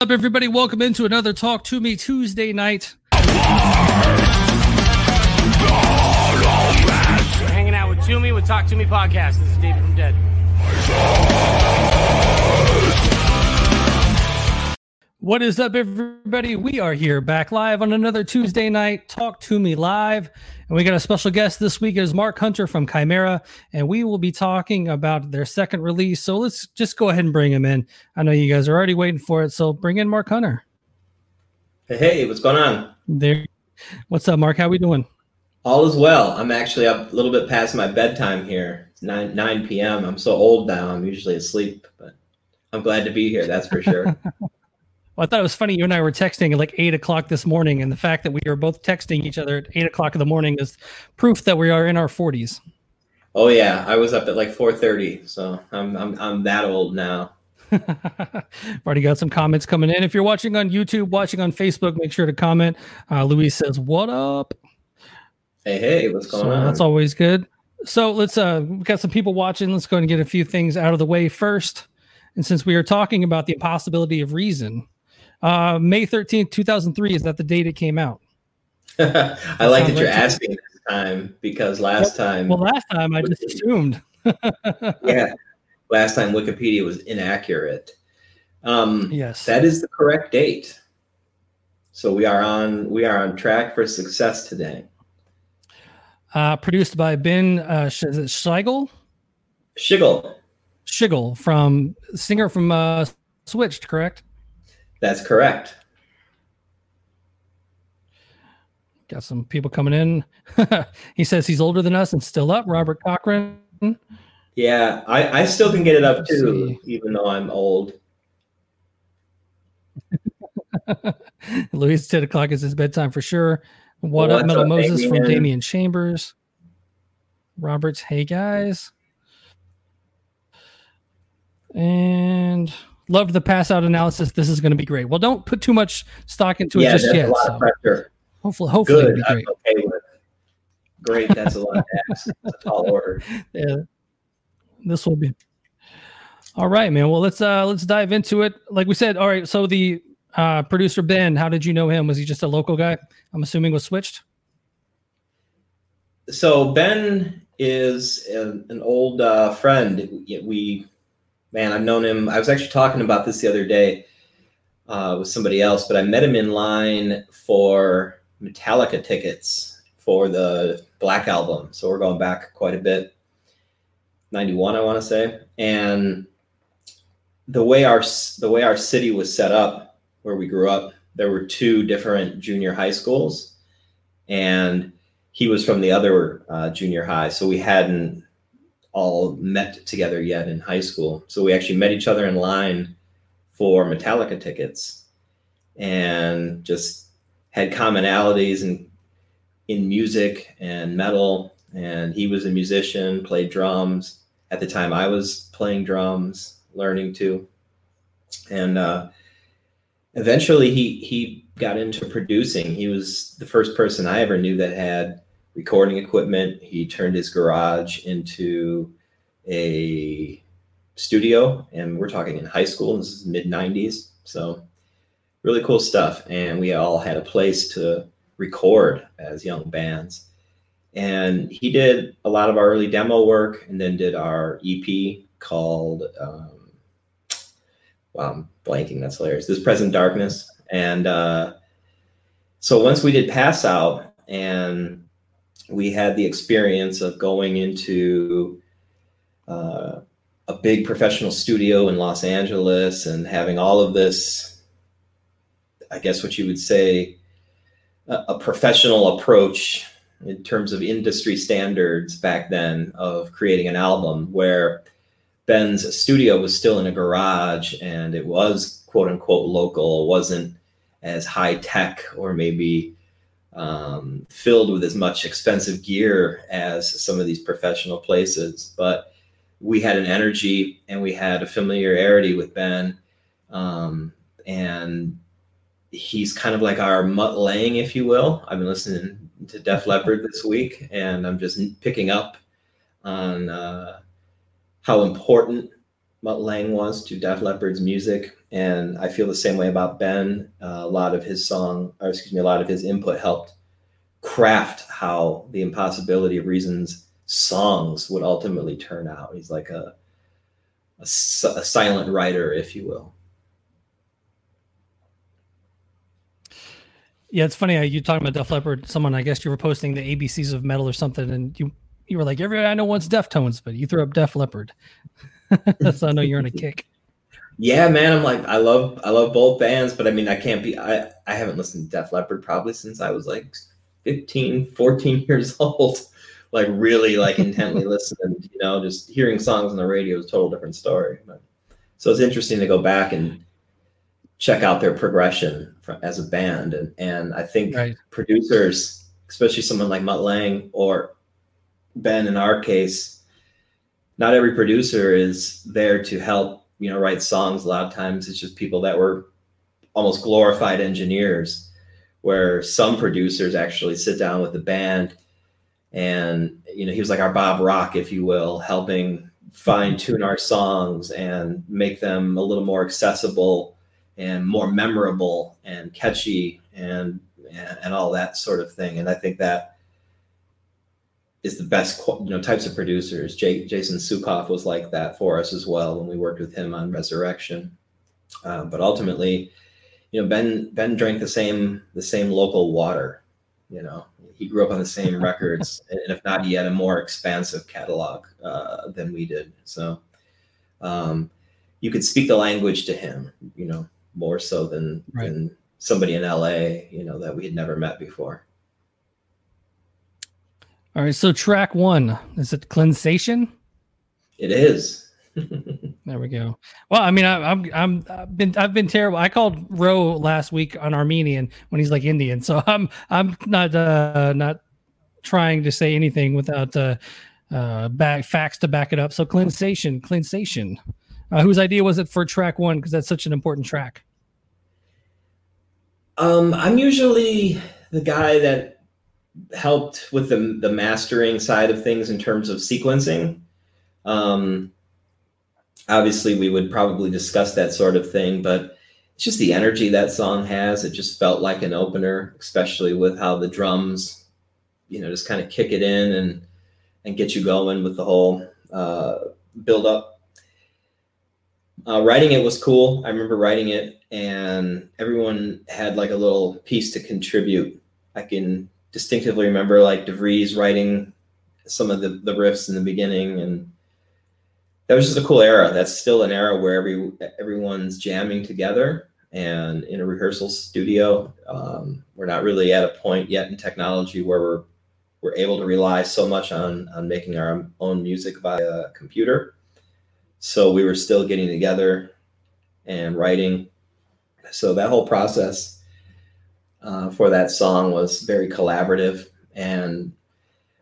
up, everybody? Welcome into another Talk to Me Tuesday night. We're hanging out with Toomey with Talk to Me podcast. This is David from Dead. What is up, everybody? We are here back live on another Tuesday night Talk to Me live, and we got a special guest this week. It is Mark Hunter from Chimaira, and we will be talking about their second release. So let's just go ahead and bring him in. I know you guys are already waiting for it, so bring in Mark Hunter. Hey, hey, what's going on? There, what's up, Mark? How we doing? All is well. I'm actually up a little bit past my bedtime here. It's nine nine p.m. I'm so old now. I'm usually asleep, but I'm glad to be here. That's for sure. Well, I thought it was funny. You and I were texting at like eight o'clock this morning, and the fact that we were both texting each other at eight o'clock in the morning is proof that we are in our forties. oh yeah, I was up at like 4:30, so I'm I'm I'm that old now. I've already got some comments coming in. If you're watching on YouTube, watching on Facebook, make sure to comment. Uh, Luis says, "What up?" Hey, hey, what's going So on? that's always good. So let's uh we've got some people watching. Let's go and get a few things out of the way first. And since we are talking about the impossibility of reason, uh May 13th, 2003 is that the date it came out. I like that you're right to me. asking this time because last time, Well, last time I just assumed. yeah, last time Wikipedia was inaccurate. Um, Yes. that is the correct date. So we are on we are on track for success today. Uh produced by Ben uh Sh- is it Schlegel? Shiggle, Schigel from singer from uh Switched, correct? That's correct. Got some people coming in. he says he's older than us and still up. Robert Cochran. Yeah, I, I still can get it up too, even though I'm old. Louis 10 o'clock is his bedtime for sure. What up, Metal Moses from Damien? Damian Chambers. Roberts, hey guys. And loved the pass out analysis. This is going to be great. Well, don't put too much stock into it just yet. a lot so of pressure. hopefully, hopefully it'll Good, be I'm great. okay with. Great, that's a lot of ask. That's a tall order. Yeah, this will be all right, man. Well, let's uh let's dive into it. Like we said, all right. So the uh producer Ben, how did you know him? Was he just a local guy? I'm assuming was switched. So Ben is an, an old uh, friend. We, man, I've known him. I was actually talking about this the other day uh, with somebody else, but I met him in line for Metallica tickets for the Black album. So we're going back quite a bit. 91, I want to say. And the way our the way our city was set up, where we grew up, there were two different junior high schools, and he was from the other uh, junior high, so we hadn't all met together yet in high school. So we actually met each other in line for Metallica tickets, and just had commonalities in in music and metal. And he was a musician, played drums. At the time, I was playing drums, learning to, and uh, eventually he he got into producing. He was the first person I ever knew that had recording equipment. He turned his garage into a studio, and we're talking in high school. This is mid '90s, so really cool stuff. And we all had a place to record as young bands. And he did a lot of our early demo work, and then did our EP called. Um, wow, I'm blanking. That's hilarious. This present darkness, and uh, so once we did pass out, and we had the experience of going into uh, a big professional studio in Los Angeles and having all of this, I guess what you would say, a, a professional approach in terms of industry standards back then of creating an album where Ben's studio was still in a garage and it was quote unquote local, wasn't as high tech or maybe um, filled with as much expensive gear as some of these professional places. But we had an energy and we had a familiarity with Ben. Um, and he's kind of like our Mutt Lange, if you will. I've been listening to Def Leppard this week and I'm just picking up on uh, how important Mutt Lange was to Def Leppard's music, and I feel the same way about Ben. Uh, a lot of his song, or excuse me, a lot of his input helped craft how the impossibility of reasons songs would ultimately turn out. He's like a, a, a silent writer, if you will. Yeah, it's funny. You talking about Def Leppard? Someone, I guess you were posting the ABCs of metal or something, and you you were like, everybody I know wants Deftones, but you threw up Def Leppard. so I know you're on a kick. Yeah, man. I'm like, I love I love both bands, but I mean, I can't be. I I haven't listened to Def Leppard probably since I was like 15, 14 years old. Like really, like intently listening. You know, just hearing songs on the radio is a total different story. But, so it's interesting to go back and check out their progression as a band. And, and I think right. producers, especially someone like Mutt Lange or Ben in our case, not every producer is there to help, you know, write songs. A lot of times it's just people that were almost glorified engineers, where some producers actually sit down with the band and, you know, he was like our Bob Rock, if you will, helping fine tune our songs and make them a little more accessible and more memorable and catchy and, and all that sort of thing. And I think that is the best you know types of producers. Jay, Jason Suecof was like that for us as well when we worked with him on Resurrection. Uh, but ultimately, you know, Ben Ben drank the same the same local water. You know, he grew up on the same records, and if not, he had a more expansive catalog uh, than we did. So, um, you could speak the language to him. You know, more so than right. than somebody in LA, you know, that we had never met before. All right, so track one is it Cleansation? It is. there we go. Well, I mean, I, am I'm I've been I've been terrible. I called Roe last week on Armenian when he's like Indian, so I'm I'm not uh not trying to say anything without uh uh back facts to back it up. So Cleansation, Cleansation. Uh, whose idea was it for track one? Because that's such an important track. Um, I'm usually the guy that helped with the the mastering side of things in terms of sequencing. Um, obviously, we would probably discuss that sort of thing, but it's just the energy that song has. It just felt like an opener, especially with how the drums, you know, just kind of kick it in and and get you going with the whole uh, build up uh, writing it was cool. I remember writing it, and everyone had like a little piece to contribute. I can distinctively remember like DeVries writing some of the, the riffs in the beginning, and that was just a cool era. That's still an era where every everyone's jamming together and in a rehearsal studio. Um, we're not really at a point yet in technology where we're we're able to rely so much on on making our own music via computer so we were still getting together and writing. So that whole process uh, for that song was very collaborative. And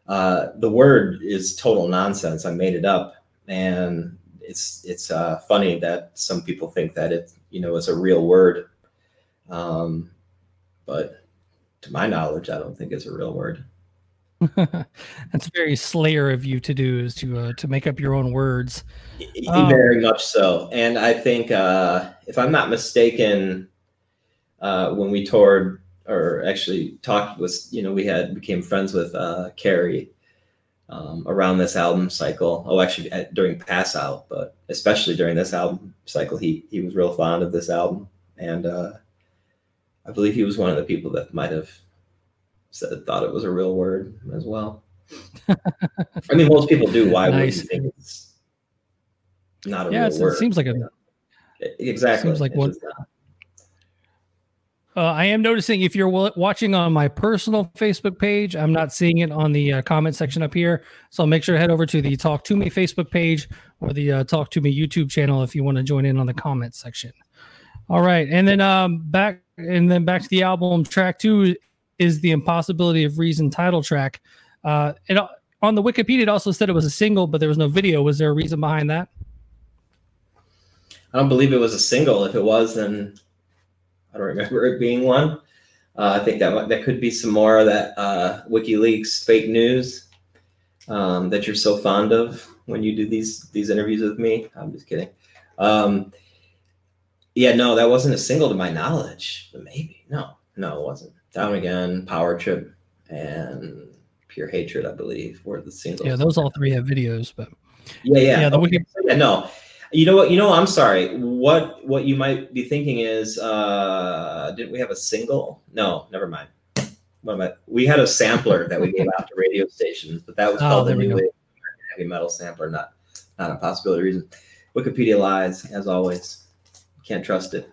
uh, the word is total nonsense. I made it up. And it's it's uh, funny that some people think that it you know is a real word, um, but to my knowledge, I don't think it's a real word. That's very Slayer of you to do is to uh, to make up your own words. Um, very much so, and I think uh, if I'm not mistaken, uh, when we toured or actually talked with, you know, we had became friends with uh, Kerry um, around this album cycle. Oh, actually, at, during Pass Out, but especially during this album cycle, he he was real fond of this album, and uh, I believe he was one of the people that might have said thought it was a real word as well. I mean, most people do. Why nice. would you think it's not a yeah, real word? It seems like a exactly. Seems like what. Uh, I am noticing if you're watching on my personal Facebook page, I'm not seeing it on the uh, comment section up here. So make sure to head over to the Talk to Me Facebook page or the uh, Talk to Me YouTube channel if you want to join in on the comment section. All right, and then um, back and then back to the album. Track two is the impossibility of reason title track. Uh, it on the Wikipedia it also said it was a single, but there was no video. Was there a reason behind that? I don't believe it was a single. If it was, then I don't remember it being one. Uh, I think that that could be some more of that uh, WikiLeaks fake news um, that you're so fond of when you do these these interviews with me. I'm just kidding. Um, yeah, no, that wasn't a single to my knowledge, but maybe no, no, it wasn't. Down again, Power Trip, and Pure Hatred, I believe, were the singles. Yeah, those all three have videos, but yeah, yeah, yeah. The okay. yeah, no. You know what? You know, I'm sorry. What what you might be thinking is, uh didn't we have a single? No, never mind. What am I? We had a sampler that we gave out to radio stations, but that was Oh, called the New. Wave Heavy Metal Sampler. Not not a possibility reason. Wikipedia lies as always. Can't trust it.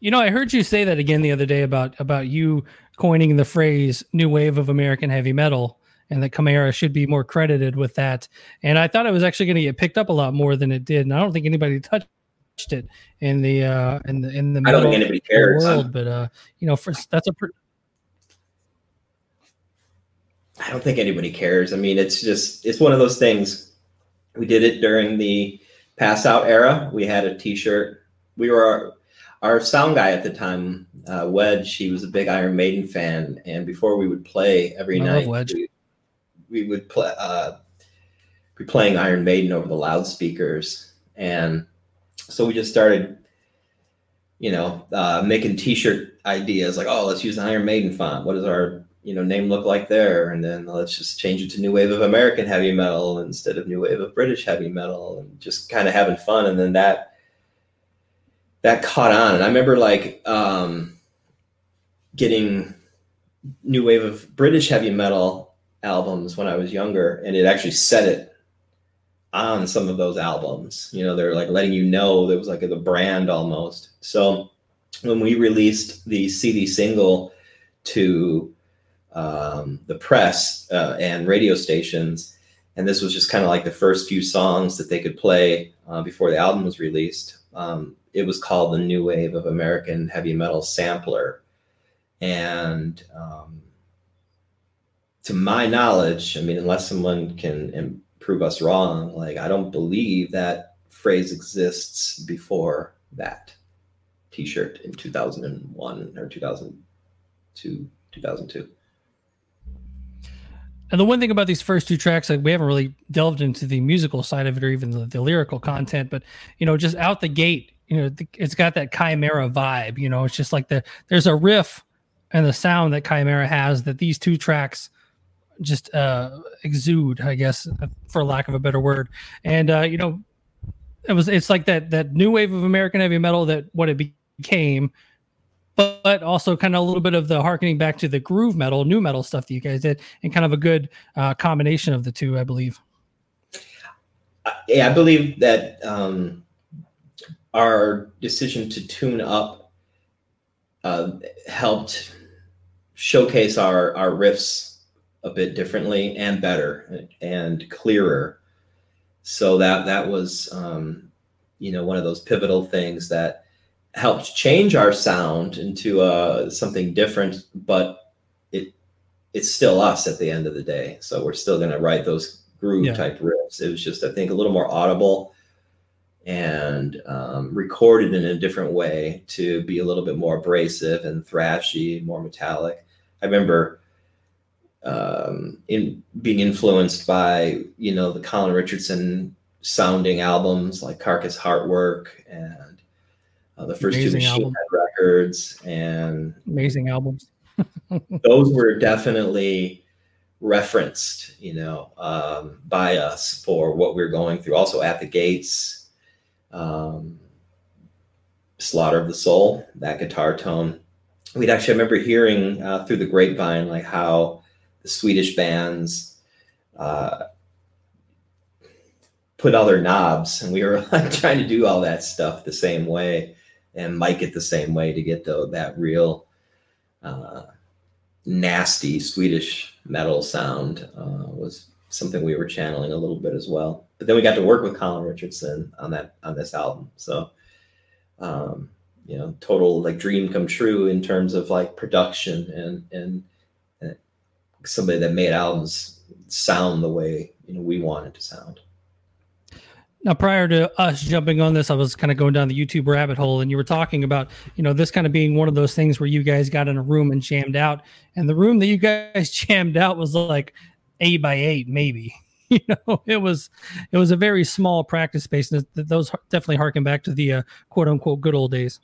You know, I heard you say that again the other day about about you coining the phrase "new wave of American heavy metal," and that Chimaira should be more credited with that. And I thought it was actually going to get picked up a lot more than it did. And I don't think anybody touched it in the uh in the in the I don't think anybody cares. world. But uh, you know, for that's a pr- I don't think anybody cares. I mean, it's just it's one of those things. We did it during the pass out era. We had a T-shirt. We were our, our sound guy at the time, uh, Wedge. He was a big Iron Maiden fan, and before we would play every I night, Wedge. we, we would play uh, be playing Iron Maiden over the loudspeakers, and so we just started, you know, uh, making T-shirt ideas like, oh, let's use an Iron Maiden font. What does our you know name look like there? And then let's just change it to New Wave of American Heavy Metal instead of New Wave of British Heavy Metal, and just kind of having fun. And then that that caught on, and I remember like um, getting New Wave of British Heavy Metal albums when I was younger, and it actually set it on some of those albums. You know, they're like letting you know there was like the brand almost. So when we released the CD single to um, the press uh, and radio stations, and this was just kind of like the first few songs that they could play uh, before the album was released. Um, it was called the New Wave of American Heavy Metal Sampler, and um, to my knowledge, I mean, unless someone can prove us wrong, like I don't believe that phrase exists before that T-shirt in 2001 or 2002, 2002. And the one thing about these first two tracks, like we haven't really delved into the musical side of it or even the, the lyrical content, but you know, just out the gate, you know, the, it's got that Chimaira vibe. You know, it's just like the there's a riff and the sound that Chimaira has that these two tracks just uh exude, I guess, for lack of a better word. And uh, you know, it was it's like that that new wave of American heavy metal that what it became, but, but also kind of a little bit of the harkening back to the groove metal, new metal stuff that you guys did, and kind of a good uh, combination of the two, I believe. Uh, yeah, I believe that um, our decision to tune up uh, helped showcase our our riffs a bit differently and better and clearer. So that that was um, you know one of those pivotal things that helped change our sound into uh, something different, but it it's still us at the end of the day. So we're still going to write those groove Yeah. type riffs. It was just I think a little more audible and um, recorded in a different way to be a little bit more abrasive and thrashy, more metallic. I remember um, in being influenced by you know the Colin Richardson sounding albums like Carcass Heartwork and uh, the first Amazing two Machine album. Head records, and Amazing albums. those were definitely referenced, you know, um, by us for what we are going through. Also, at the gates, um, Slaughter of the Soul, that guitar tone. We'd actually I remember hearing uh, through the grapevine like how the Swedish bands uh, put all their knobs, and we were like trying to do all that stuff the same way, and mic it the same way to get the, that real. Uh, nasty Swedish metal sound uh, was something we were channeling a little bit as well. But then we got to work with Colin Richardson on that on this album, so um, you know, total like dream come true in terms of like production and, and somebody that made albums sound the way you know we wanted to sound. Now, prior to us jumping on this, I was kind of going down the YouTube rabbit hole, and you were talking about, you know, this kind of being one of those things where you guys got in a room and jammed out, and the room that you guys jammed out was like eight by eight, maybe. you know, it was it was a very small practice space, and those definitely harken back to the uh, quote unquote good old days.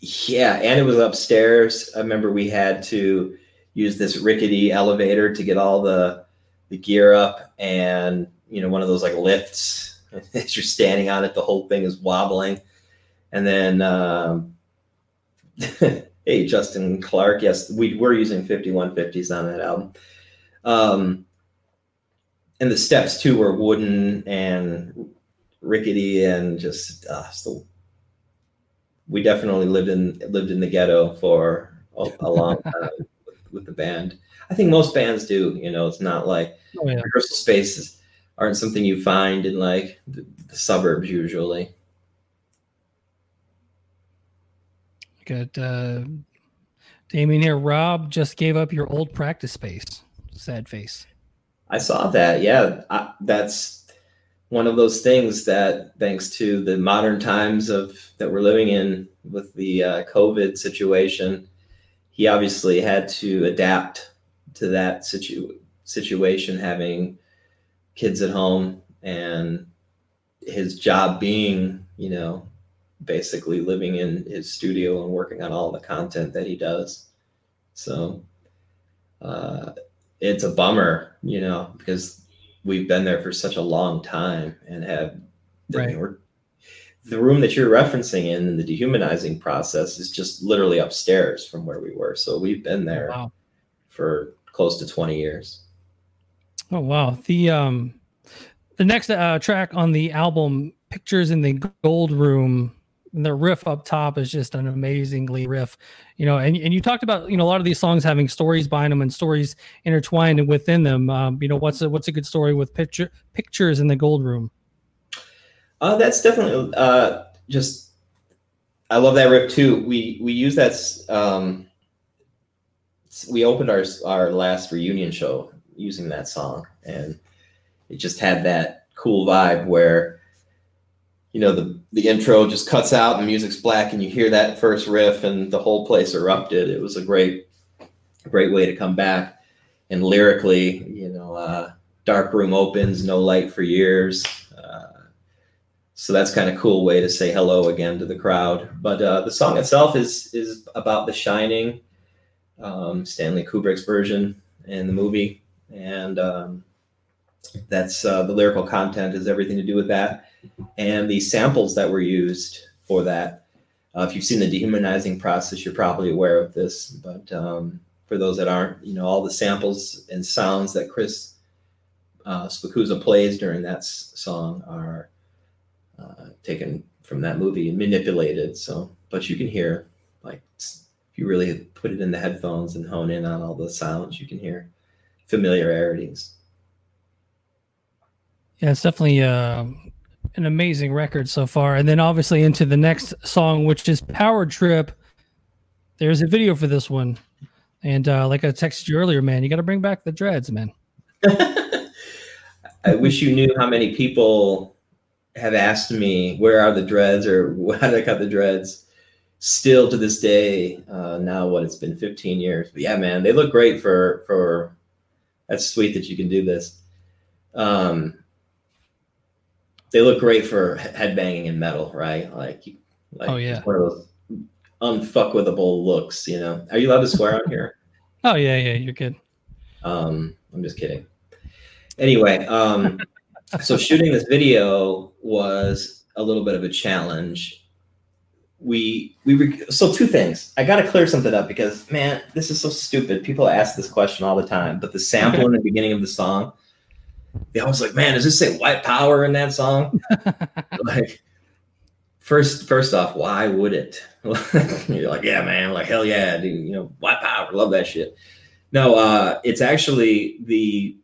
Yeah, and it was upstairs. I remember we had to use this rickety elevator to get all the the gear up, and you know, one of those like lifts. As you're standing on it, the whole thing is wobbling, and then. Um, hey, Justin Clark. Yes, we were using 5150s on that album. Um, and the steps too were wooden and rickety and just uh, still. We definitely lived in lived in the ghetto for a, a long time with, the band. I think most bands do. You know, it's not like oh, yeah. rehearsal spaces aren't something you find in like the, the suburbs usually. Got uh, Damien here. Rob just gave up your old practice space. Sad face. I saw that. Yeah, I, that's one of those things that, thanks to the modern times of that we're living in with the uh, COVID situation, he obviously had to adapt to that situ- situation, having kids at home and his job being, you know, basically living in his studio and working on all the content that he does. So uh, it's a bummer, you know, because we've been there for such a long time and have right. The room that you're referencing in the dehumanizing process is just literally upstairs from where we were. So we've been there wow. for close to 20 years. Oh wow. The um the next uh, track on the album Pictures in the Gold Room and the riff up top is just an amazingly riff you know and, and you talked about you know a lot of these songs having stories behind them and stories intertwined within them um, you know what's a what's a good story with picture pictures in the gold room uh, that's definitely uh, just i love that riff too. We we use that um, we opened our our last reunion show using that song and it just had that cool vibe where you know the the intro just cuts out the music's black and you hear that first riff and the whole place erupted. It was a great great way to come back. And lyrically you know uh, dark room opens no light for years so that's kind of cool way to say hello again to the crowd but uh, the song itself is is about the shining um, stanley kubrick's version in the movie and um, that's uh, the lyrical content is everything to do with that and the samples that were used for that. Uh, if you've seen the dehumanizing process, you're probably aware of this. But um, for those that aren't, you know, all the samples and sounds that Chris uh, Spicuzza plays during that s- song are uh, taken from that movie and manipulated. So, but you can hear, like, if you really put it in the headphones and hone in on all the sounds, you can hear familiarities. Yeah, it's definitely uh, an amazing record so far. And then obviously into the next song, which is Power Trip. There's a video for this one. And uh, like I texted you earlier, man, you got to bring back the dreads, man. I wish you knew how many people have asked me, where are the dreads or how did I cut the dreads? Still to this day, uh, now what it's been 15 years. But yeah, man, they look great for, for, that's sweet that you can do this. Um, they look great for headbanging in metal, right? Like, like oh yeah, one of those unfuckwithable looks. You know, are you allowed to swear on here? Oh yeah, yeah, you're good. Um, I'm just kidding. Anyway, um, so shooting this video was a little bit of a challenge. We we rec- so two things. I got to clear something up because man, this is so stupid. People ask this question all the time, but the sample in the beginning of the song they always like, man, does this say white power in that song? like, first, first off, why would it? You're like, yeah, man, like hell yeah, dude, you know, white power, love that shit. No, uh, it's actually the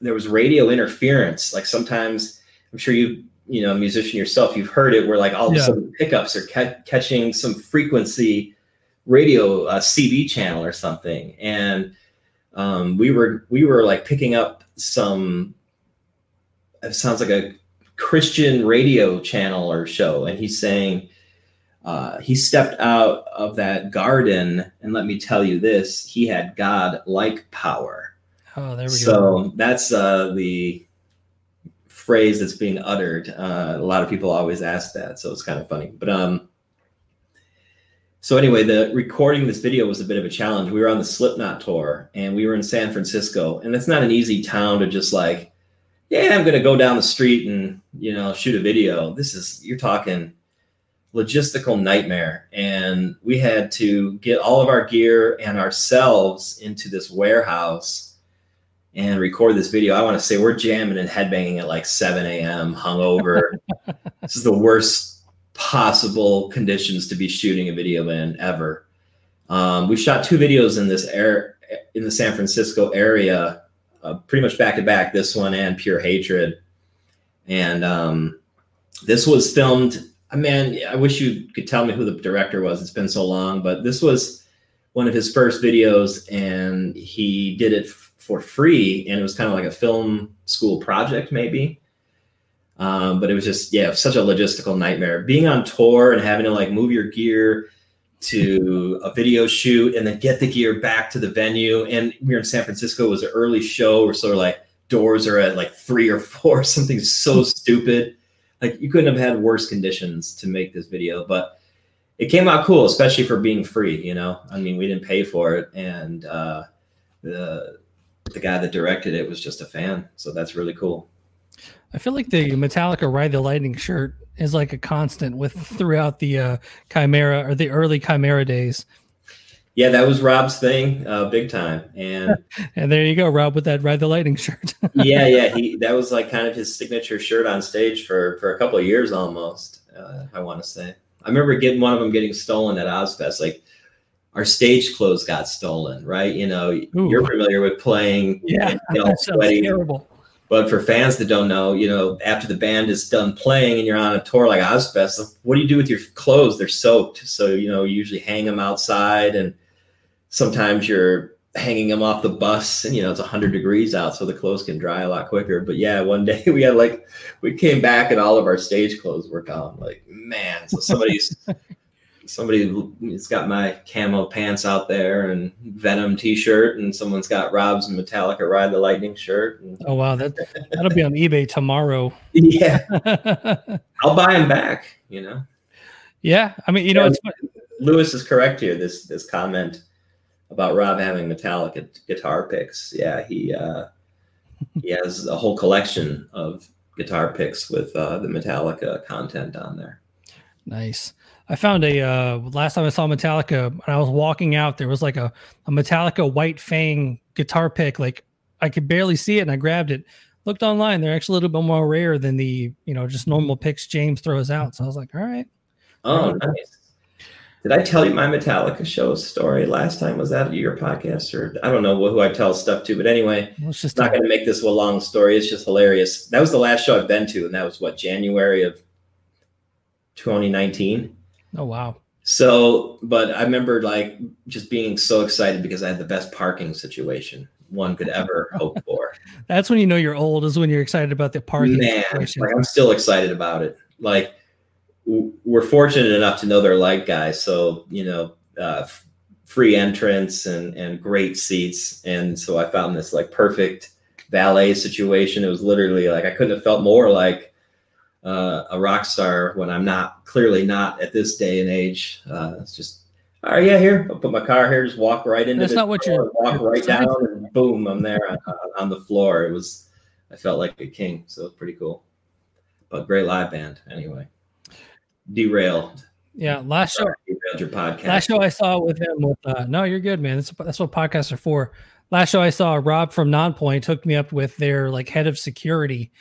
there was radio interference. Like sometimes, I'm sure you, you know, a musician yourself, you've heard it where like all of yeah. a sudden pickups are ca- catching some frequency radio uh, CB channel or something, and um, we were we were like picking up some it sounds like a Christian radio channel or show, and he's saying uh, he stepped out of that garden, and let me tell you this: he had God like power. Oh, there we so go. So that's uh, the phrase that's being uttered. Uh, a lot of people always ask that, so it's kind of funny. But um, so anyway, the recording this video was a bit of a challenge. We were on the Slipknot tour, and we were in San Francisco, and it's not an easy town to just like, yeah, I'm gonna go down the street and you know shoot a video. This is you're talking logistical nightmare, and we had to get all of our gear and ourselves into this warehouse and record this video. I want to say we're jamming and headbanging at like 7 a.m. hungover. this is the worst possible conditions to be shooting a video in ever. Um, we shot two videos in this air in the San Francisco area, uh, pretty much back to back. This one and Pure Hatred, and um, this was filmed. I mean, I wish you could tell me who the director was. It's been so long, but this was one of his first videos, and he did it for free, and it was kind of like a film school project, maybe. Um, but it was just yeah, such a logistical nightmare. Being on tour and having to like move your gear to a video shoot and then get the gear back to the venue. And we were in San Francisco. It was an early show. We're sort of like doors are at like three or four. Something so stupid. Like you couldn't have had worse conditions to make this video, but it came out cool, especially for being free. You know, I mean, we didn't pay for it, and uh, the the guy that directed it was just a fan. So that's really cool. I feel like the Metallica Ride the Lightning shirt is like a constant with throughout the uh, Chimaira or the early Chimaira days. Yeah, that was Rob's thing, uh, big time. And and there you go, Rob, with that Ride the Lightning shirt. yeah, yeah, he that was like kind of his signature shirt on stage for for a couple of years almost. Uh, I want to say. I remember getting one of them getting stolen at Ozzfest. Like our stage clothes got stolen, right? You know, Ooh. you're familiar with playing. Yeah, you know, sweaty. terrible. But for fans that don't know, you know, after the band is done playing and you're on a tour like Ozzfest, what do you do with your clothes? They're soaked, so you know, you usually hang them outside, and sometimes you're hanging them off the bus, and you know, it's 100 degrees out, so the clothes can dry a lot quicker. But yeah, one day we had like, we came back and all of our stage clothes were gone. Like, man, so somebody's somebody's got my camo pants out there and Venom T-shirt, and someone's got Rob's Metallica Ride the Lightning shirt. And... Oh wow, that that'll be on eBay tomorrow. Yeah, I'll buy them back. You know. Yeah, I mean, you know, it's Lewis is correct here. This this comment about Rob having Metallica guitar picks. Yeah, he uh, he has a whole collection of guitar picks with uh, the Metallica content on there. Nice. I found a uh, last time I saw Metallica and I was walking out, there was like a, a Metallica White Fang guitar pick. Like I could barely see it and I grabbed it. Looked online, they're actually a little bit more rare than the, you know, just normal picks James throws out. So I was like, all right. Oh, nice. Did I tell you my Metallica show story last time? Was that your podcast or I don't know who I tell stuff to, but anyway, well, it's just not going to make this a long story. It's just hilarious. That was the last show I've been to, and that was what January of 2019. Oh wow. So, but I remember like just being so excited because I had the best parking situation one could ever hope for. That's when you know you're old is when you're excited about the parking. Man, like, I'm still excited about it. Like we're fortunate enough to know they're like guys, so you know, uh, free entrance and and great seats, and so I found this like perfect valet situation. It was literally like I couldn't have felt more like uh, a rock star when I'm not clearly not at this day and age. Uh, it's just, all right, yeah, here, I'll put my car here, just walk right into That's not what you're walk right down and boom, I'm there on, on, the floor. It was, I felt like a king. So it's pretty cool, but great live band anyway. Derailed. Yeah. Last show, derailed your podcast. Last show I saw with him with, uh, no, you're good, man. That's, that's what podcasts are for. Last show I saw Rob from Nonpoint hooked me up with their like head of security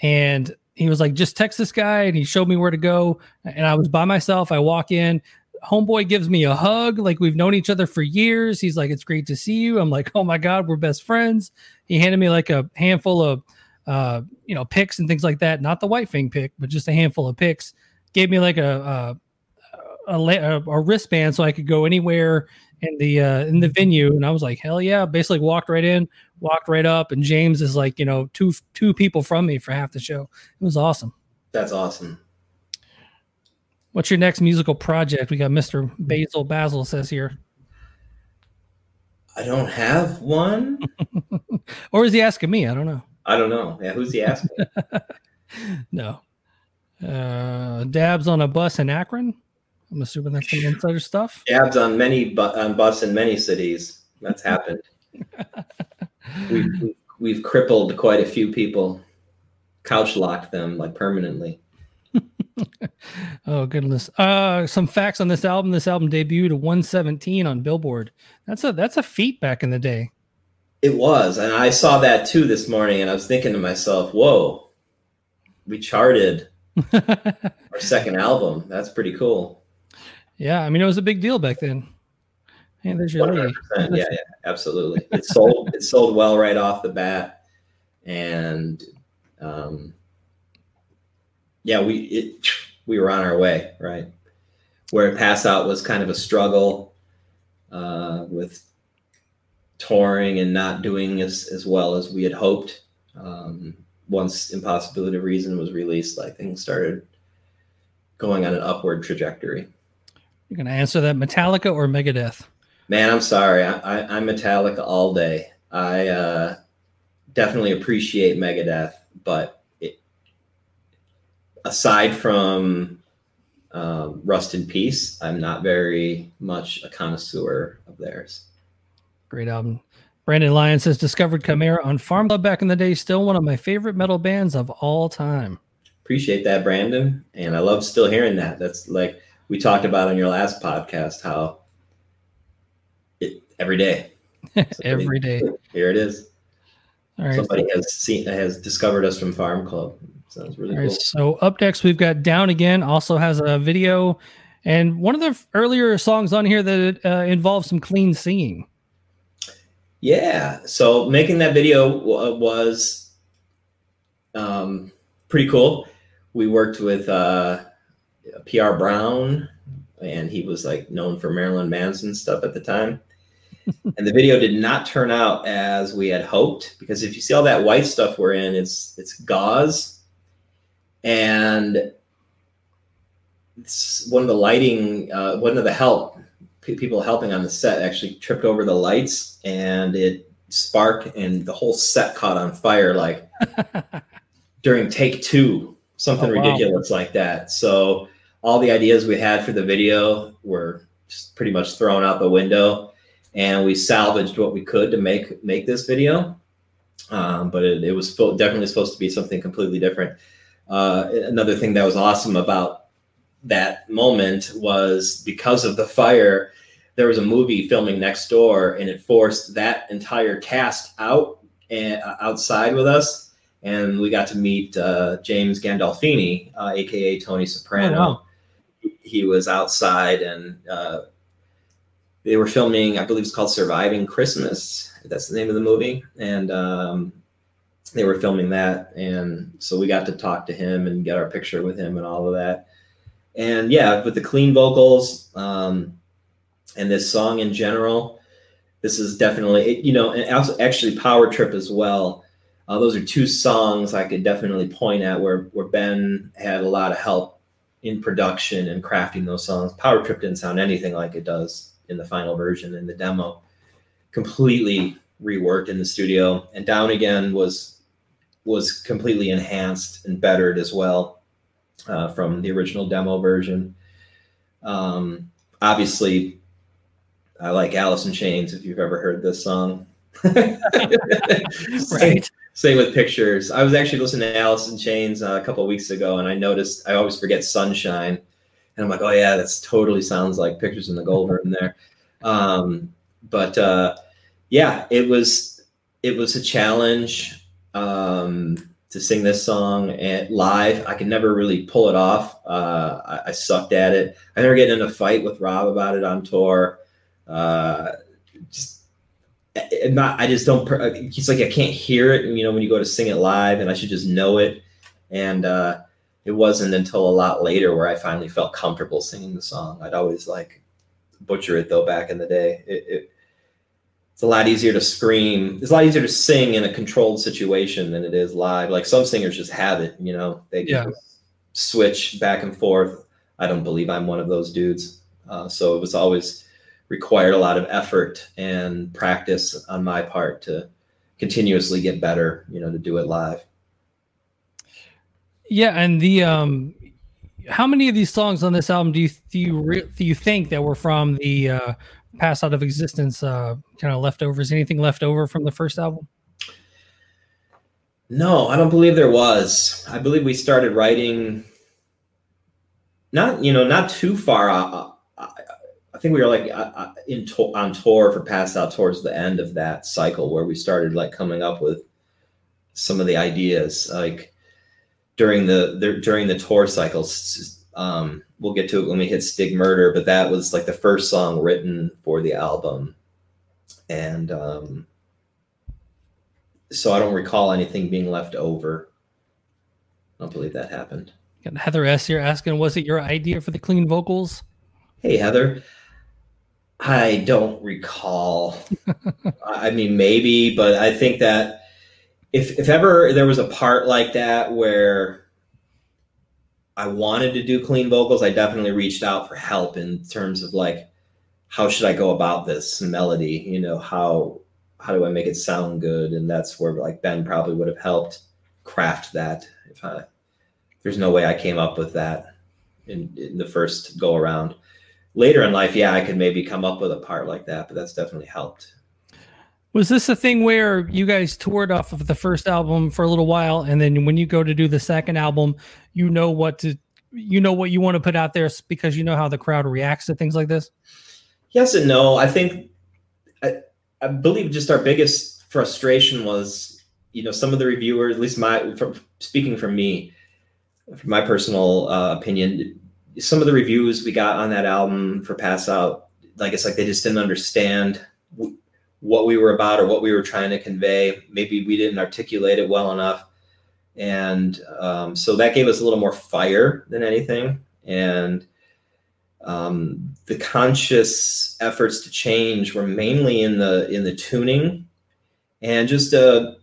and he was like, just text this guy, and he showed me where to go. And I was by myself. I walk in. Homeboy gives me a hug, like we've known each other for years. He's like, "It's great to see you." I'm like, "Oh my god, we're best friends." He handed me like a handful of, uh, you know, picks and things like that. Not the White Fang pick, but just a handful of picks. Gave me like a a, a, a wristband so I could go anywhere in the uh, in the venue, and I was like, "Hell yeah!" Basically, walked right in, walked right up, and James is like, you know, two two people from me for half the show. It was awesome. That's awesome. What's your next musical project? We got Mr. Basil Basil says here. I don't have one. or is he asking me? I don't know. I don't know. Yeah, who's he asking? no. Uh, dabs on a bus in Akron. I'm assuming that's some insider stuff. Dabs on many bu- on bus in many cities. That's happened. we've, we've crippled quite a few people, couch locked them like permanently. oh goodness. Uh some facts on this album. This album debuted at 117 on Billboard. That's a that's a feat back in the day. It was, and I saw that too this morning, and I was thinking to myself, "Whoa, we charted our second album. That's pretty cool." Yeah, I mean it was a big deal back then. Hey, there's your lady. Yeah, yeah, absolutely. It sold. it sold well right off the bat, and um, yeah, we it we were on our way, right? Where Pass Out was kind of a struggle uh, with touring and not doing as, as well as we had hoped. Um, once Impossibility of Reason was released, like things started going on an upward trajectory. You're gonna answer that Metallica or Megadeth? Man, I'm sorry. I, I, I'm Metallica all day. I uh, definitely appreciate Megadeth, but it, aside from um, Rust in Peace, I'm not very much a connoisseur of theirs. Great album. Brandon Lyon says discovered Chimaira on Farm Club back in the day. Still one of my favorite metal bands of all time. Appreciate that, Brandon, and I love still hearing that. That's like we talked about on your last podcast how every day, every day. Here it is. All right. Somebody has seen has discovered us from Farm Club. Sounds really All cool. right, so up next we've got Down Again. Also has a video, and one of the earlier songs on here that uh, involves some clean singing. Yeah. So making that video w- was um, pretty cool. We worked with uh, PR Brown, and he was like known for Marilyn Manson stuff at the time. And the video did not turn out as we had hoped because if you see all that white stuff we're in, it's it's gauze, and it's one of the lighting, uh, one of the help pe- people helping on the set actually tripped over the lights and it sparked and the whole set caught on fire like during take two something Oh, wow. ridiculous like that. So all the ideas we had for the video were just pretty much thrown out the window and we salvaged what we could to make make this video. Um, but it, it was definitely supposed to be something completely different. Uh, another thing that was awesome about that moment was because of the fire there was a movie filming next door and it forced that entire cast out and uh, outside with us. And we got to meet uh, james gandolfini uh, aka tony soprano. Oh, wow. He- he was outside and uh, they were filming i believe it's called surviving christmas. That's the name of the movie. And um, they were filming that. And so we got to talk to him and get our picture with him and all of that. And yeah with the clean vocals um, and this song in general this is definitely you know and also actually power trip as well. Uh, those are two songs i could definitely point at where where ben had a lot of help in production and crafting those songs. Power trip didn't sound anything like it does in the final version in the demo completely reworked in the studio and down again was was completely enhanced and bettered as well uh, from the original demo version um, obviously I like Alice in Chains if you've ever heard this song. same, Right. same with pictures. I was actually listening to Alice in Chains uh, a couple of weeks ago, and I noticed I always forget Sunshine, and I'm like, oh yeah, that's totally sounds like Pictures in the Gold Room there. Um, but uh, yeah, it was it was a challenge um, to sing this song live. I could never really pull it off. Uh, I, I sucked at it. I never get in a fight with Rob about it on tour. Uh, just I'm not. I just don't. He's like I can't hear it. And, You know, when you go to sing it live, and I should just know it. And uh, it wasn't until a lot later where I finally felt comfortable singing the song. I'd always like butcher it though back in the day. It, it it's a lot easier to scream. It's a lot easier to sing in a controlled situation than it is live. Like some singers just have it. You know, they can Yeah. switch back and forth. I don't believe I'm one of those dudes. Uh, so it was always required a lot of effort and practice on my part to continuously get better, you know, to do it live. Yeah, and the um how many of these songs on this album do you do you re- do you think that were from the uh pass out of existence uh kind of leftovers anything left over from the first album? No, I don't believe there was. I believe we started writing not, you know, not too far uh, I think we were like uh, uh, in to- on tour for Pass Out towards the end of that cycle where we started like coming up with some of the ideas like during the, the during the tour cycles. Um, we'll get to it when we hit Stigmurder, but that was like the first song written for the album, and um, so I don't recall anything being left over. I don't believe that happened. Got Heather S here asking, was it your idea for the clean vocals? Hey Heather, I don't recall. I mean, maybe, but I think that if if ever there was a part like that where I wanted to do clean vocals, I definitely reached out for help in terms of like how should I go about this melody? You know, how how do I make it sound good? And that's where like Ben probably would have helped craft that. If I there's no way I came up with that in, in the first go around later in life, yeah, I could maybe come up with a part like that, but that's definitely helped. Was this a thing where you guys toured off of the first album for a little while, and then when you go to do the second album, you know what to, you know what you want to put out there because you know how the crowd reacts to things like this? Yes and no. I think, I, I believe just our biggest frustration was, you know, some of the reviewers, at least my, from speaking from me, from my personal uh, opinion, some of the reviews we got on that album for Pass Out, like it's like they just didn't understand what we were about or what we were trying to convey. Maybe we didn't articulate it well enough. And um, so that gave us a little more fire than anything. And um, the conscious efforts to change were mainly in the in the tuning and just a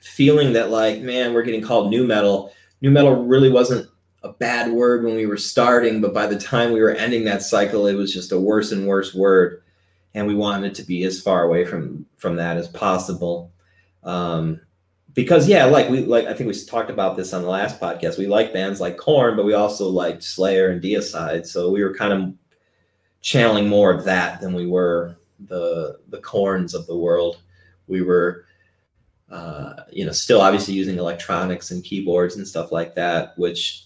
feeling that like man we're getting called new metal new metal really wasn't a bad word when we were starting, but by the time we were ending that cycle, it was just a worse and worse word, and we wanted to be as far away from from that as possible. Um, because yeah, like we like I think we talked about this on the last podcast. We like bands like Korn, but we also liked Slayer and Deicide, so we were kind of channeling more of that than we were the the Korns of the world. We were uh, you know, still obviously using electronics and keyboards and stuff like that, which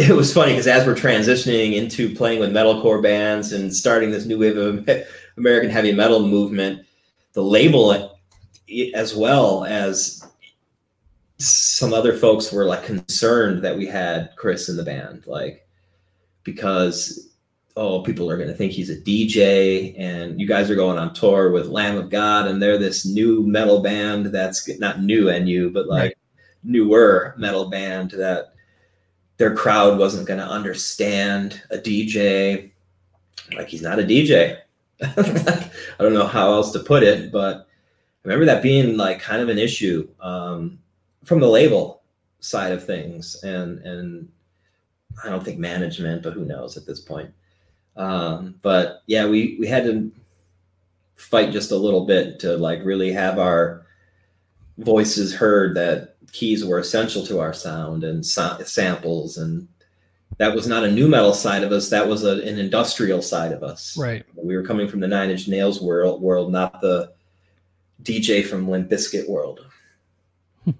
it was funny because as we're transitioning into playing with metalcore bands and starting this new wave of American heavy metal movement, the label, uh, as well as some other folks, were like concerned that we had Chris in the band, like because oh, people are going to think he's a DJ, and you guys are going on tour with Lamb of God, and they're this new metal band that's not new NU, but like right. newer metal band that their crowd wasn't going to understand a DJ. Like he's not a DJ. I don't know how else to put it, but I remember that being like kind of an issue um, from the label side of things, and and I don't think management, but who knows at this point. Um, but yeah, we we had to fight just a little bit to like really have our voices heard that keys were essential to our sound and sa- samples and that was not a new metal side of us that was a, an industrial side of us. Right. We were coming from the nine inch nails world world not the dj from limp bizkit world.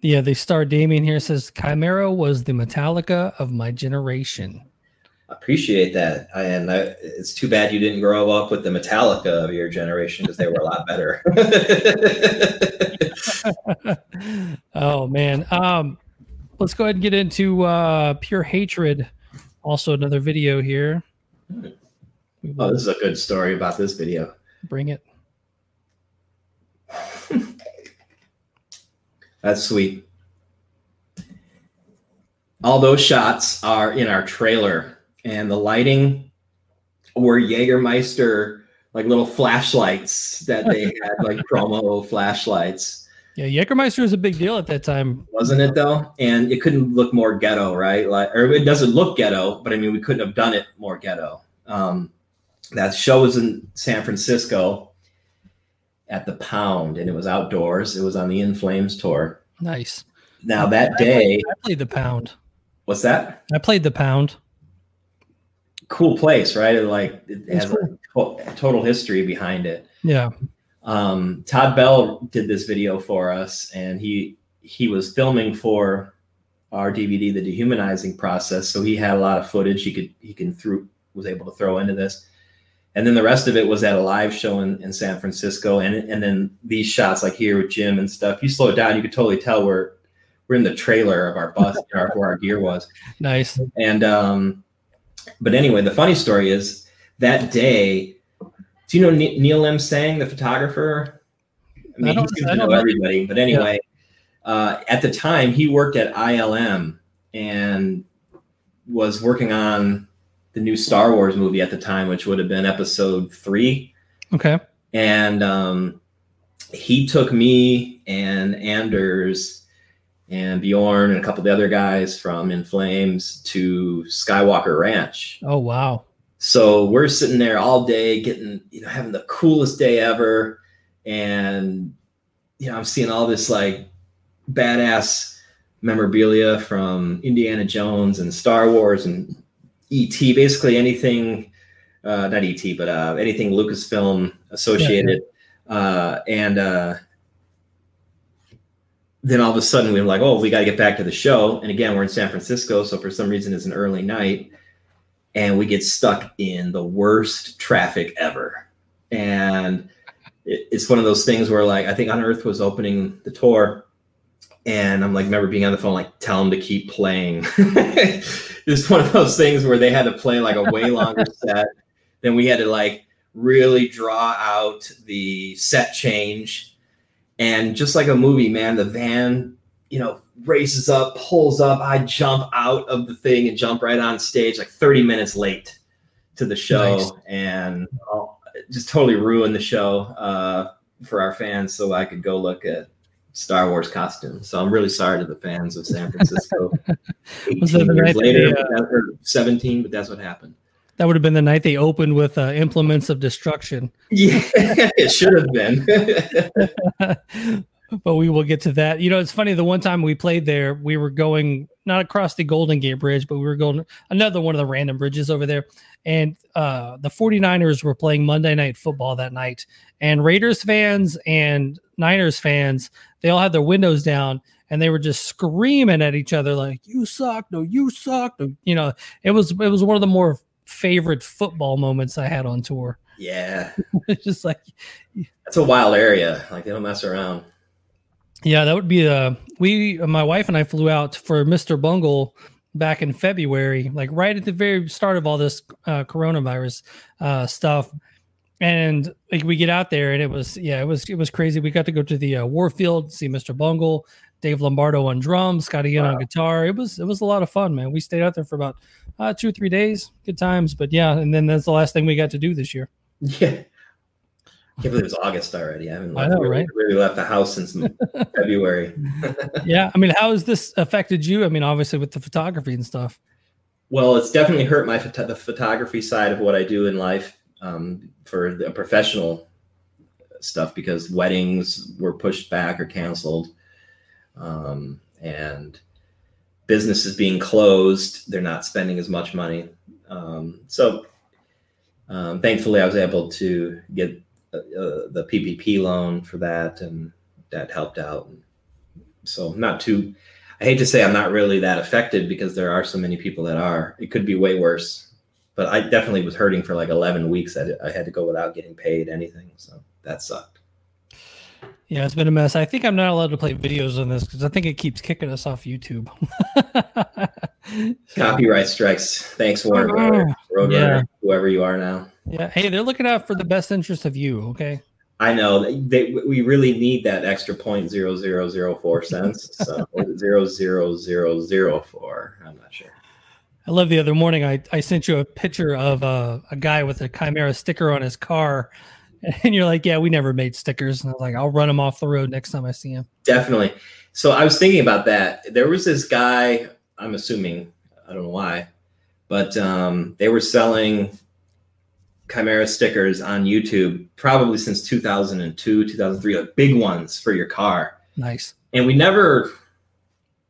Yeah the star damien here says Chimaira was the metallica of my generation appreciate that and I, it's too bad you didn't grow up with the metallica of your generation because they were a lot better oh man. Um, let's go ahead and get into uh, pure hatred. Also, another video here. Oh, this is a good story about this video. Bring it. That's sweet. All those shots are in our trailer, and the lighting were Jägermeister like little flashlights that they had, like promo flashlights yeah, Jägermeister was a big deal at that time, wasn't it? Though, and it couldn't look more ghetto, right? Like, or it doesn't look ghetto, but I mean, we couldn't have done it more ghetto. Um, that show was in San Francisco at the Pound, and it was outdoors. It was on the In Flames tour. Nice. Now that day, I played the pound. what's that? I played the pound. Cool place, right? It, like it has a to- total history behind it. Yeah. um, Todd Bell did this video for us, and he he was filming for our DVD, the dehumanizing process. So he had a lot of footage he could he can through was able to throw into this, and then the rest of it was at a live show in, in San Francisco, and and then these shots like here with Jim and stuff. You slow it down, you could totally tell we're we're in the trailer of our bus our, where our gear was. Nice. And um, but anyway, the funny story is that day. Do you know Neil M. Sang, the photographer? I mean, I seems I to know know. everybody. But anyway, uh, at the time, he worked at ILM and was working on the new Star Wars movie at the time, which would have been Episode Three Okay. and um, he took me and Anders and Bjorn and a couple of the other guys from In Flames to Skywalker Ranch. Oh wow. So we're sitting there all day, getting you know having the coolest day ever, and you know I'm seeing all this like badass memorabilia from Indiana Jones and Star Wars and ET, basically anything, uh, not ET, but uh, anything Lucasfilm associated. Uh, and uh, then all of a sudden we were like, oh, we got to get back to the show. And again, we're in San Francisco, so for some reason it's an early night, and we get stuck in the worst traffic ever. And it, it's one of those things where, like, I think Unearth was opening the tour, and I'm like, remember being on the phone, like, tell them to keep playing. it's one of those things where they had to play like a way longer set. Then we had to like really draw out the set change. And just like a movie, man, the van, you know, races up, pulls up. I jump out of the thing and jump right on stage, like 30 minutes late to the show, Nice. and I'll- just totally ruined the show uh, for our fans. So I could go look at Star Wars costumes. So I'm really sorry to the fans of San Francisco. 18 years later, they, but that- or 17, but that's what happened. That would have been the night they opened with uh, implements of destruction. Yeah, it should have been. but we will get to that. You know, it's funny. The one time we played there, we were going not across the Golden Gate Bridge, but we were going another one of the random bridges over there. And uh, the 49ers were playing Monday Night Football that night. And Raiders fans and Niners fans, they all had their windows down and they were just screaming at each other like, you suck. No, you suck. No, you know, it was, it was one of the more favorite football moments I had on tour. yeah, it's just like, that's a wild area. Like they don't mess around. Yeah, that would be uh we my wife and I flew out for Mr. Bungle back in February, like right at the very start of all this uh coronavirus uh stuff. And like we get out there and it was yeah, it was it was crazy. We got to go to the uh, Warfield, see Mr. Bungle, Dave Lombardo on drums, Scotty Ian on guitar. It was it was a lot of fun, man. We stayed out there for about uh 2 or 3 days. Good times, but yeah, and then that's the last thing we got to do this year. Yeah. I can't believe it's August already. I haven't I left, know, really, right? really left the house since February. yeah, I mean, how has this affected you? I mean, obviously with the photography and stuff. Well, it's definitely hurt my the photography side of what I do in life um, for the professional stuff because weddings were pushed back or canceled, um, and businesses being closed, they're not spending as much money. Um, so, um, thankfully, I was able to get uh, uh, the PPP loan for that, and that helped out. So, not too I hate to say I'm not really that affected because there are so many people that are. It could be way worse, but I definitely was hurting for like 11 weeks. I, I had to go without getting paid anything, so that sucked. Yeah, it's been a mess. I think I'm not allowed to play videos on this because I think it keeps kicking us off YouTube. Copyright strikes. Thanks, Warner Roadrunner, Yeah. whoever you are now. yeah. Hey, they're looking out for the best interest of you. Okay. I know they, they, we really need that extra point zero zero zero four cents. So zero zero zero zero four. I'm not sure. I love the other morning. I, I sent you a picture of uh, a guy with a Chimaira sticker on his car. And you're like, yeah, we never made stickers. And I was like, I'll run him off the road next time I see him. Definitely. So I was thinking about that. There was this guy, I'm assuming, I don't know why, but um, they were selling Chimaira stickers on YouTube probably since 2002, 2003, like big ones for your car. Nice. And we never,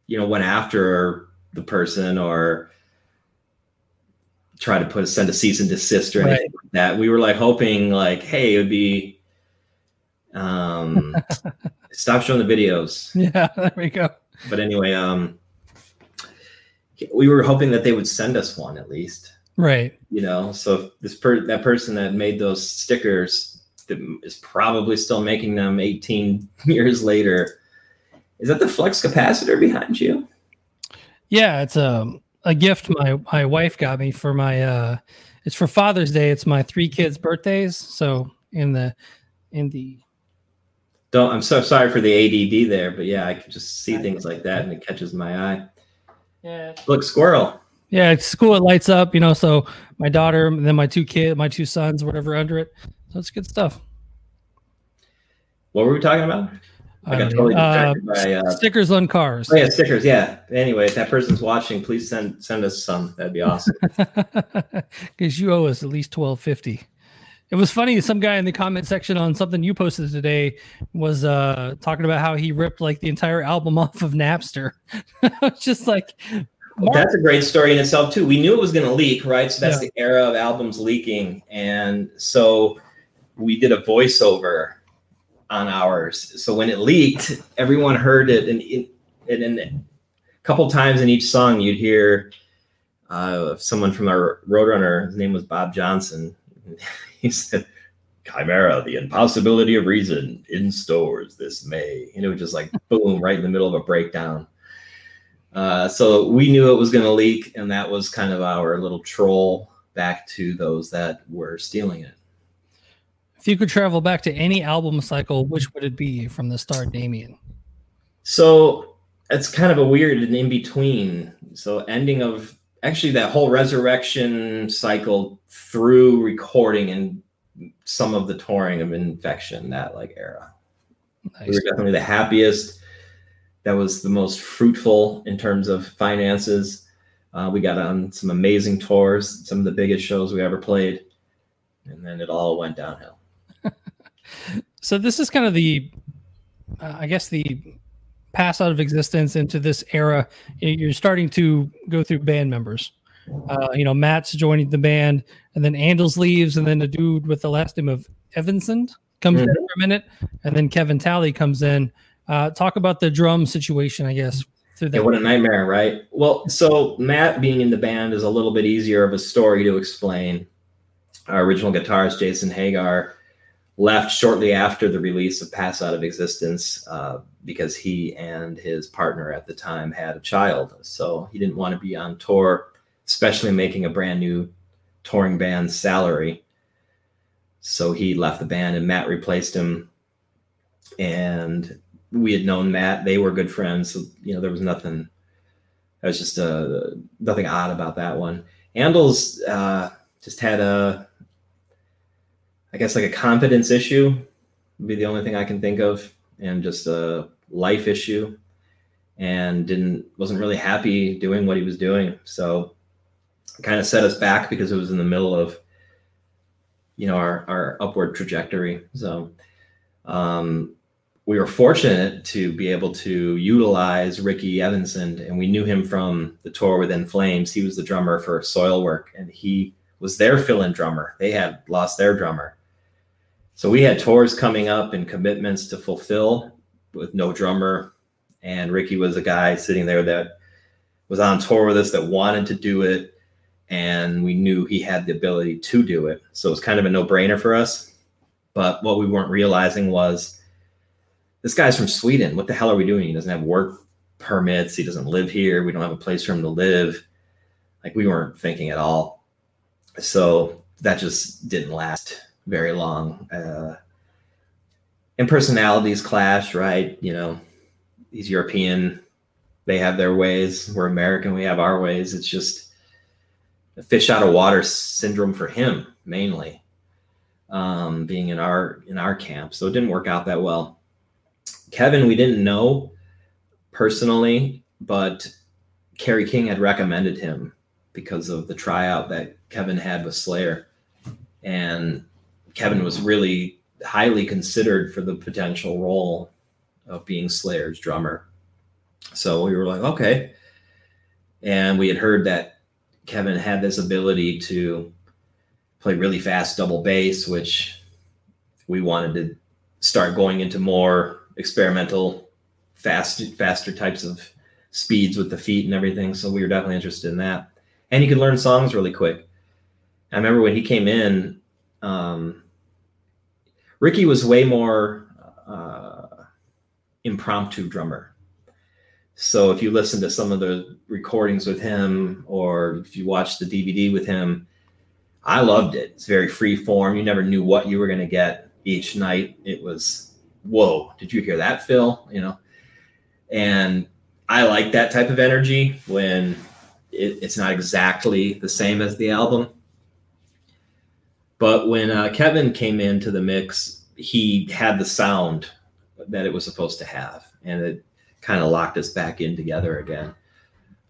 you know, went after the person or try to put send a cease and desist or anything right. like that. We were like hoping like, hey, it would be um stop showing the videos. Yeah, there we go. But anyway, um we were hoping that they would send us one at least. Right. You know, so this per that person that made those stickers is probably still making them 18 years later. Is that the flux capacitor behind you? Yeah, it's a a gift my my wife got me for my uh it's for Father's Day. It's my three kids' birthdays. So in the in the don't I'm so sorry for the ADD there, but yeah, I can just see things like that and it catches my eye. Yeah. Look, squirrel. Yeah, it's cool. It lights up, you know. So my daughter, and then my two kids, my two sons, whatever under it. So it's good stuff. What were we talking about? I got totally uh, by, uh, stickers on cars. Oh yeah, stickers. Yeah. Anyway, if that person's watching, please send send us some. That'd be awesome. Because you owe us at least twelve fifty. It was funny. Some guy in the comment section on something you posted today was uh, talking about how he ripped like the entire album off of Napster. just like Mark. That's a great story in itself too. We knew it was going to leak, right? So that's yeah. the era of albums leaking, and so we did a voiceover on ours. So when it leaked, everyone heard it, and in, a couple times in each song, you'd hear uh, someone from our Roadrunner. His name was Bob Johnson. he said, Chimaira, the impossibility of reason in stores this May. And it was just like boom, right in the middle of a breakdown. Uh, so we knew it was going to leak, and that was kind of our little troll back to those that were stealing it. If you could travel back to any album cycle, which would it be from the start, Damien? So it's kind of a weird and in between. So ending of actually that whole resurrection cycle through recording and some of the touring of infection that like era. Nice. We were definitely the happiest that was the most fruitful in terms of finances. Uh, we got on some amazing tours, some of the biggest shows we ever played, and then it all went downhill. So this is kind of the, uh, I guess the pass out of existence into this era. You're starting to go through band members. Uh, you know, Matt's joining the band, and then Anders leaves, and then a dude with the last name of Evensand comes mm-hmm. in for a minute, and then Kevin Talley comes in. Uh, talk about the drum situation, I guess. Through that. Yeah, what a nightmare, right? Well, so Matt being in the band is a little bit easier of a story to explain. Our original guitarist, Jason Hager, left shortly after the release of Pass Out of Existence uh, because he and his partner at the time had a child. So he didn't want to be on tour, especially making a brand new touring band salary. So he left the band and Matt replaced him. And we had known Matt; they were good friends. So, you know, there was nothing. that was just uh, nothing odd about that one. Anders uh, just had a, I guess, like a confidence issue. Would be the only thing I can think of, and just a life issue, and didn't wasn't really happy doing what he was doing. So, kind of set us back because it was in the middle of, you know, our our upward trajectory. So. Um, we were fortunate to be able to utilize Ricky Evensand, and we knew him from the tour with In Flames. He was the drummer for Soilwork, and he was their fill-in drummer. They had lost their drummer, so we had tours coming up and commitments to fulfill with no drummer. And Ricky was a guy sitting there that was on tour with us that wanted to do it, and we knew he had the ability to do it. So it was kind of a no-brainer for us. But what we weren't realizing was this guy's from Sweden. What the hell are we doing? He doesn't have work permits. He doesn't live here. We don't have a place for him to live. Like we weren't thinking at all. So that just didn't last very long. Uh, and personalities clash, right? You know, he's European. They have their ways. We're American. We have our ways. It's just a fish out of water syndrome for him mainly, um, being in our in our camp. So it didn't work out that well. Kevin, we didn't know personally, but Kerry King had recommended him because of the tryout that Kevin had with Slayer. and Kevin was really highly considered for the potential role of being Slayer's drummer. So we were like, okay. And we had heard that Kevin had this ability to play really fast double bass, which we wanted to start going into more experimental, fast, faster types of speeds with the feet and everything. So we were definitely interested in that. And he could learn songs really quick. I remember when he came in, um, Ricky was way more uh, impromptu drummer. So if you listen to some of the recordings with him, or if you watch the DVD with him, I loved it. It's very free form. You never knew what you were going to get each night. It was, whoa, did you hear that, Phil? You know, and I like that type of energy when it, it's not exactly the same as the album. But when uh, Kevin came into the mix, he had the sound that it was supposed to have, and it kind of locked us back in together again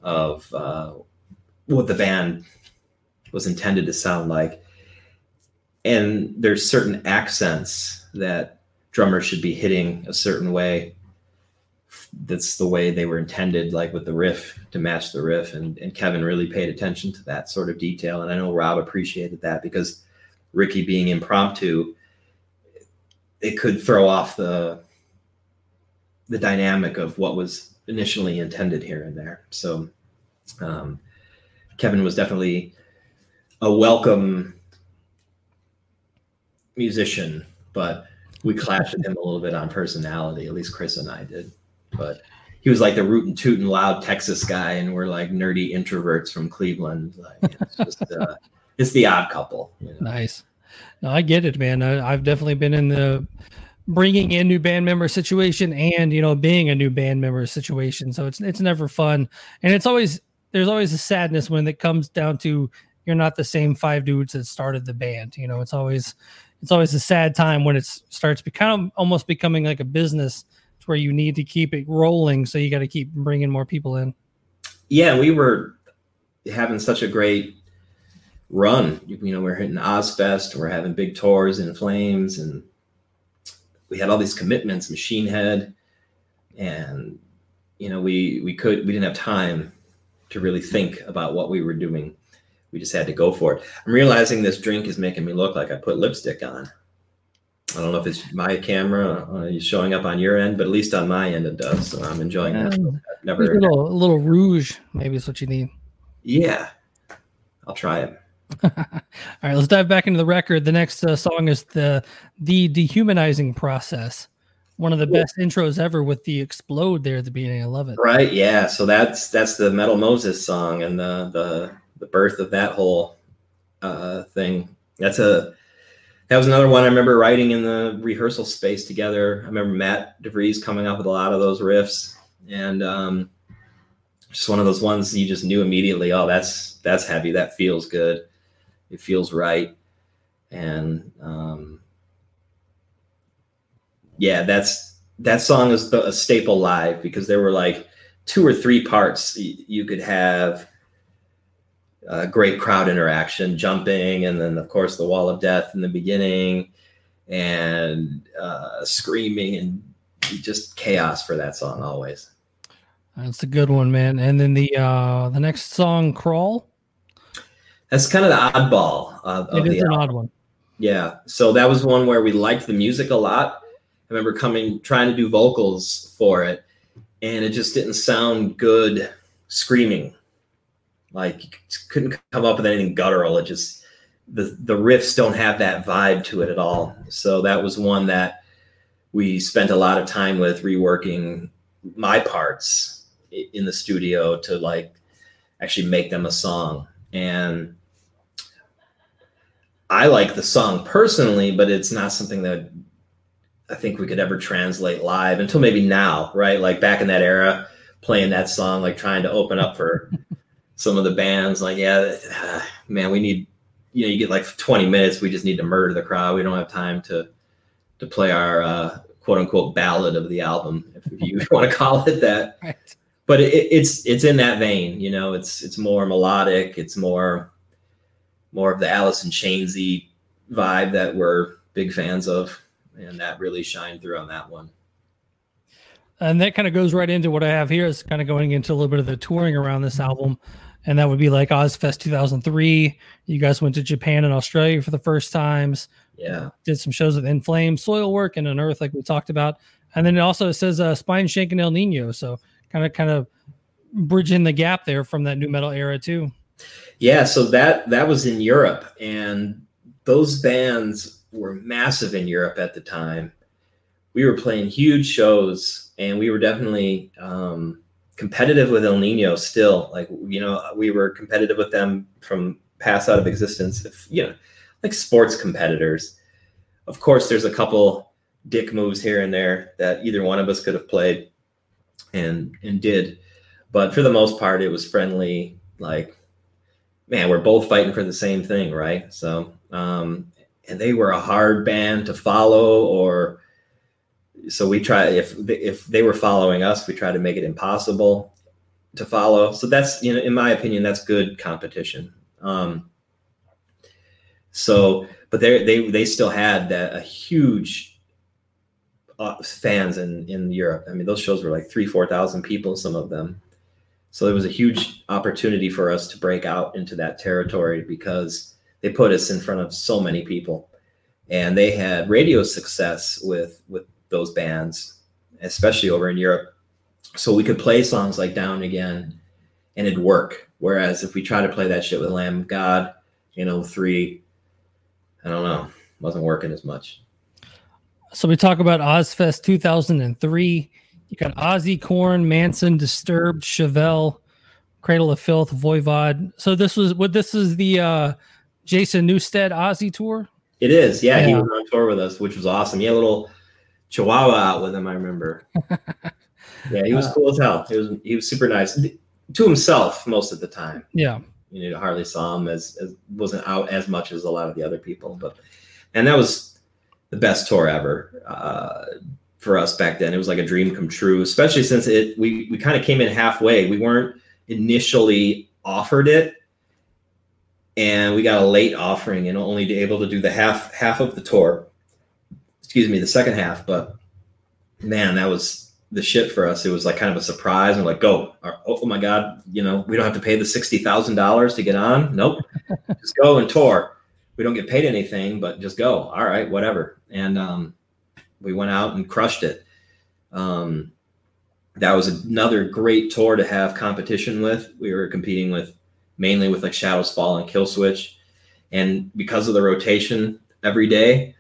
of uh, what the band was intended to sound like. And there's certain accents that drummers should be hitting a certain way. That's the way they were intended, like with the riff to match the riff. And, and Kevin really paid attention to that sort of detail. And I know Rob appreciated that because Ricky being impromptu, it could throw off the the dynamic of what was initially intended here and there. So um, Kevin was definitely a welcome musician, but we clashed with him a little bit on personality. At least Chris and I did. But he was like the rootin' tootin' loud Texas guy, and we're like nerdy introverts from Cleveland. Like just uh, it's the odd couple. You know? Nice. No, I get it, man. I, I've definitely been in the bringing in new band member situation and you know being a new band member situation. So it's it's never fun, and it's always there's always a sadness when it comes down to you're not the same five dudes that started the band. You know, it's always it's always a sad time when it starts become almost becoming like a business to where you need to keep it rolling. So you got to keep bringing more people in. Yeah, we were having such a great run. You know, we're hitting Ozzfest, we're having big tours in Flames, and we had all these commitments, Machine Head, and you know, we we could we didn't have time to really think about what we were doing we just had to go for it. I'm realizing this drink is making me look like I put lipstick on. I don't know if it's my camera uh, showing up on your end, but at least on my end it does. So I'm enjoying yeah. that. never a little, a little rouge, maybe is what you need. Yeah, I'll try it. All right, let's dive back into the record. The next uh, song is the the dehumanizing process. One of the best intros ever with the explode there at the beginning. I love it. Right? Yeah. So that's that's the Metal Moses song, and the the the birth of that whole uh, thing. That's a that was another one I remember writing in the rehearsal space together. I remember Matt DeVries coming up with a lot of those riffs, and um, just one of those ones you just knew immediately. Oh, that's that's heavy. That feels good. It feels right, and um, yeah, that's that song is the, a staple live because there were like two or three parts you could have uh, great crowd interaction, jumping, and then of course the wall of death in the beginning, and uh, screaming and just chaos for that song always. That's a good one, man. And then the uh, the next song, "Crawl." That's kind of the oddball. Uh, it is an album. odd one. Yeah. So that was one where we liked the music a lot. I remember coming trying to do vocals for it, and it just didn't sound good screaming like couldn't come up with anything guttural. It just the the riffs don't have that vibe to it at all. So that was one that we spent a lot of time with reworking my parts in the studio to like actually make them a song. And I like the song personally, but it's not something that I think we could ever translate live until maybe now, right? Like back in that era, playing that song, like trying to open up for some of the bands like yeah man we need you know you get like 20 minutes we just need to murder the crowd we don't have time to to play our uh, quote unquote ballad of the album if you want to call it that right. But it, it's it's in that vein you know it's it's more melodic it's more more of the Alice in Chainsy vibe that we're big fans of, and that really shined through on that one. And that kind of goes right into what I have here is kind of going into a little bit of the touring around this album. And that would be like Ozzfest 2003. You guys went to Japan and Australia for the first times. Yeah. Did some shows with In Flame, Soilwork, and Unearth, like we talked about. And then it also says uh, Spineshank and Ill Niño. So kind of, kind of bridging the gap there from that new metal era too. Yeah. So that, that was in Europe. And those bands were massive in Europe at the time. We were playing huge shows and we were definitely um, competitive with Ill Niño still. Like, you know, we were competitive with them from pass out of existence, if, you know, like sports competitors. Of course, there's a couple dick moves here and there that either one of us could have played and and did. But for the most part, it was friendly. Like, man, we're both fighting for the same thing, right? So, um, and they were a hard band to follow or so we try if if they were following us we try to make it impossible to follow so that's you know in my opinion that's good competition um so but they they they still had that a huge uh, fans in in Europe I mean those shows were like 3 4,000 people some of them so it was a huge opportunity for us to break out into that territory because they put us in front of so many people and they had radio success with with those bands, especially over in Europe. So we could play songs like Down Again and it'd work. Whereas if we try to play that shit with Lamb of God, you know, three, I don't know, wasn't working as much. So we talk about Ozzfest 2003. You got Ozzy, Korn, Manson, Disturbed, Chevelle, Cradle of Filth, Voivod. So this was what this is the uh Jason Newsted Ozzy tour. It is, yeah, yeah. He was on tour with us, which was awesome. He had a little Chihuahua out with him. I remember. yeah, he was cool as hell. He was he was super nice to himself most of the time. Yeah, you know, hardly saw him as, as wasn't out as much as a lot of the other people. But and that was the best tour ever uh, for us back then. It was like a dream come true, especially since it we we kind of came in halfway. We weren't initially offered it and we got a late offering and only able to do the half half of the tour excuse me, the second half. But man, that was the shit for us. It was like kind of a surprise. And like, go, oh my God, you know, we don't have to pay the $60,000 to get on. Nope. just go and tour. We don't get paid anything, but just go. All right, whatever. And um, we went out and crushed it. Um, that was another great tour to have competition with. We were competing with mainly with like Shadows Fall and Killswitch. And because of the rotation every day,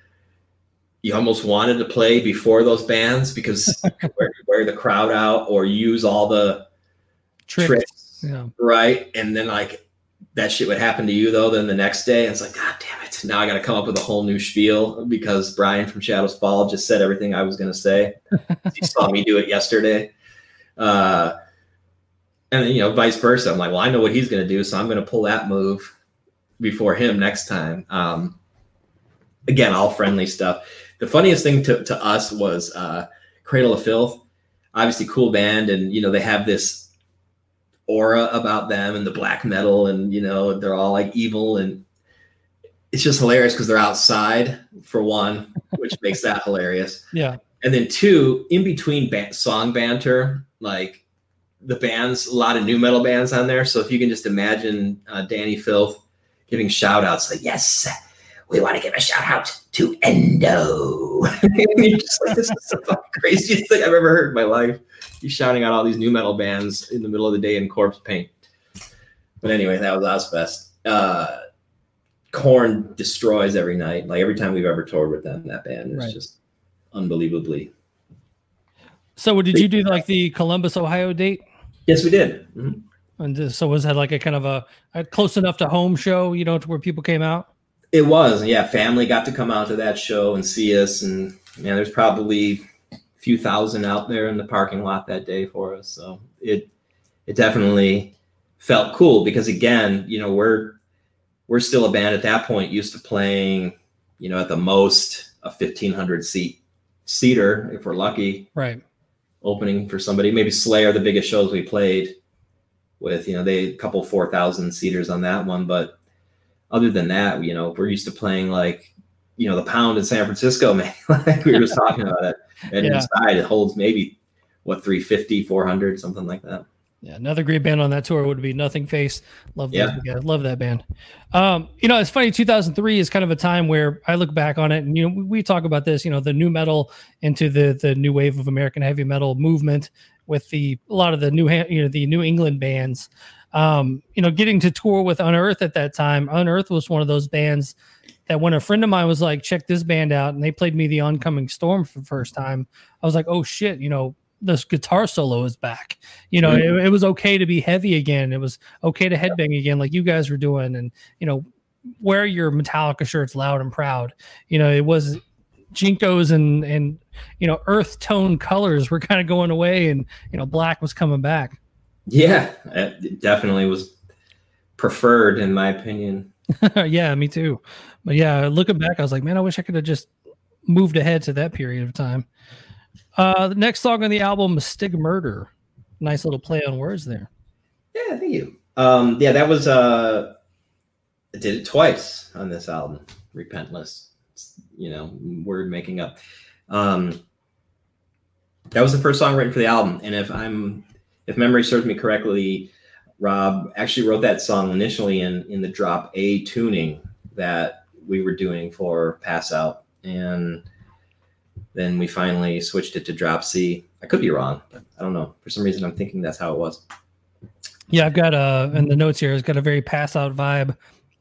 you almost wanted to play before those bands because wear, wear, the crowd out or use all the tricks, tricks yeah. right? And then like that shit would happen to you though. Then the next day, it's like, God damn it! Now I got to come up with a whole new spiel because Brian from Shadows Fall just said everything I was going to say. he saw me do it yesterday, uh, and then, you know, vice versa. I'm like, well, I know what he's going to do, so I'm going to pull that move before him next time. Um, again, all friendly stuff the funniest thing to, to us was uh, Cradle of Filth. Obviously, cool band, and you know they have this aura about them and the black metal, and you know they're all like evil, and it's just hilarious because they're outside for one, which makes that hilarious. Yeah, and then two, in between song banter, like the bands, a lot of new metal bands on there. So if you can just imagine uh, Dani Filth giving shout outs like, yes, we want to give a shout out to Endo. just like, this is the craziest thing I've ever heard in my life. He's shouting out all these new metal bands in the middle of the day in corpse paint. But anyway, that was Ozzfest. Uh, Korn destroys every night. Like every time we've ever toured with them, that band is right. just unbelievably. So, did you do like the Columbus, Ohio date? Yes, we did. Mm-hmm. And so, was that like a kind of a, a close enough to home show, you know, to where people came out? It was, yeah. Family got to come out to that show and see us, and man, there's probably few thousand out there in the parking lot that day for us. So it it definitely felt cool because again, you know, we're we're still a band at that point used to playing, you know, at the most a 1500 seat seater if we're lucky. Right. Opening for somebody, maybe Slayer, the biggest shows we played with, you know, they a couple 4,000 seaters on that one, but other than that, you know, we're used to playing like you know, the pound in San Francisco, man. like we were just talking about it. And Yeah. inside it holds maybe what 350, 400, something like that. Yeah, another great band on that tour would be Nothingface. Love Yeah. guys. Love that band. Um, you know, it's funny. 2003 is kind of a time where I look back on it, and you know, we, we talk about this. You know, the new metal into the the new wave of American heavy metal movement with the a lot of the new you know the New England bands. Um, you know, getting to tour with Unearth at that time. Unearth was one of those bands that when a friend of mine was like, "Check this band out," and they played me the Oncoming Storm for the first time, I was like, "Oh shit!" You know, this guitar solo is back you know Mhm. it, it was okay to be heavy again it was okay to headbang again like you guys were doing and you know wear your metallica shirts loud and proud you know it was JNCOs and and you know earth tone colors were kind of going away and you know black was coming back Yeah, it definitely was preferred in my opinion. yeah me too but yeah looking back i was like man i wish i could have just moved ahead to that period of time uh the next song on the album is Stigmurder nice little play on words there Yeah, thank you. Um, yeah, that was uh, I did it twice on this album, Repentless. You know, word making up. Um, that was the first song written for the album, and if I'm, if memory serves me correctly, Rob actually wrote that song initially in in the drop A tuning that we were doing for Pass Out, and then we finally switched it to drop C. I could be wrong, but I don't know. For some reason, I'm thinking that's how it was. Yeah, I've got uh in the notes here. It's got a very pass out vibe.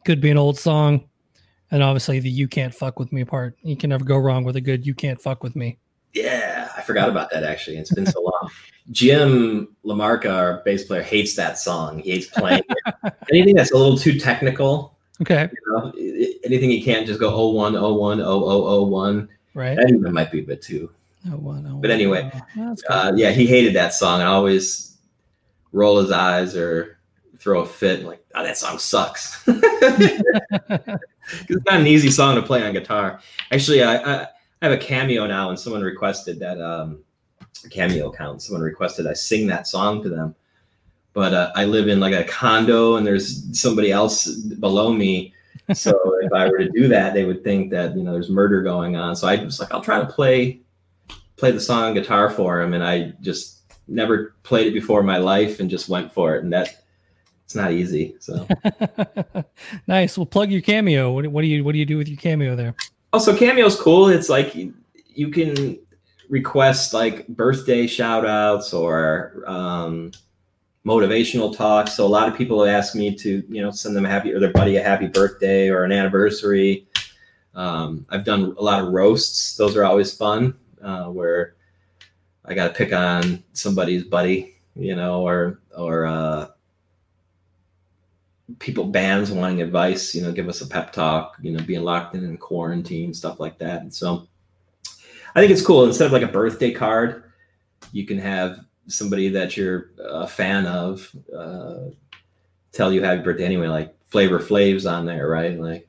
Could be an old song, and obviously the "You Can't Fuck with Me" part. You can never go wrong with a good "You Can't Fuck with Me." Yeah, I forgot about that actually. It's been so long. Jim Lamarca, our bass player, hates that song. He hates playing it. Anything that's a little too technical, Okay, you know, anything you can't just go 01, 01, 0001. right. That even might be a bit too. Oh, one, oh, But anyway, oh. Uh, yeah, he hated that song and always roll his eyes or throw a fit like, oh, that song sucks. it's not an easy song to play on guitar. Actually, I, I, I have a cameo now, and someone requested that um, cameo account. Someone requested I sing that song to them, but uh, I live in like a condo, and there's somebody else below me. So if I were to do that, they would think that you know there's murder going on. So I was like, I'll try to play play the song on guitar for him, and I just never played it before in my life, and just went for it, and that it's not easy. So. nice. Well, plug your cameo. What, what do you What do you do with your cameo there? Also, Cameo's cool. It's like you, can request like birthday shout outs or um, motivational talks. So a lot of people ask me to, you know, send them a happy or their buddy a happy birthday or an anniversary. Um, I've done a lot of roasts. Those are always fun uh, where I got to pick on somebody's buddy, you know, or, or, uh, people bands wanting advice you know give us a pep talk you know being locked in in quarantine stuff like that. And so i think it's cool. Instead of like a birthday card you can have somebody that you're a fan of uh, tell you happy birthday anyway like flavor flav's on there right? Like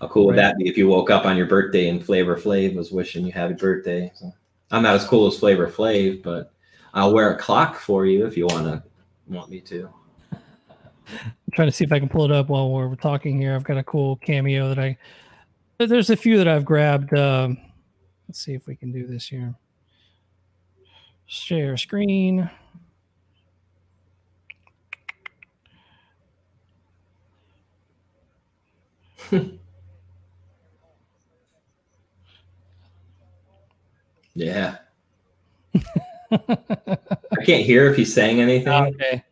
how cool would that be if you woke up on your birthday and flavor flav was wishing you happy birthday? So i'm not as cool as flavor flav but i'll wear a clock for you if you want to want me to I'm trying to see if I can pull it up while we're talking here. I've got a cool cameo that I. There's a few that I've grabbed. Um, let's see if we can do this here. Share screen. Yeah. I can't hear if he's saying anything. okay.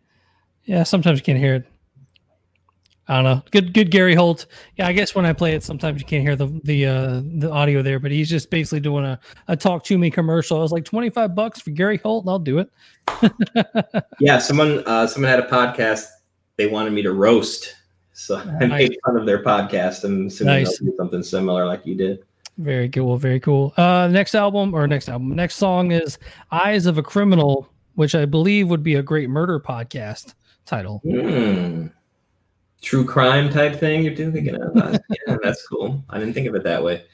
Yeah, sometimes you can't hear it. I don't know. Good, good, Gary Holt. Yeah, I guess when I play it, sometimes you can't hear the the uh, the audio there. But he's just basically doing a, a talk to me commercial. I was like twenty five bucks for Gary Holt, and I'll do it. yeah, someone uh, someone had a podcast. They wanted me to roast, so I Nice. made fun of their podcast. I'm Nice. do something similar like you did. Very cool. Very cool. Uh, next album or next album, next song is "Eyes of a Criminal," which I believe would be a great murder podcast title. Hmm. True crime type thing you're thinking of. Yeah, that's cool. I didn't think of it that way.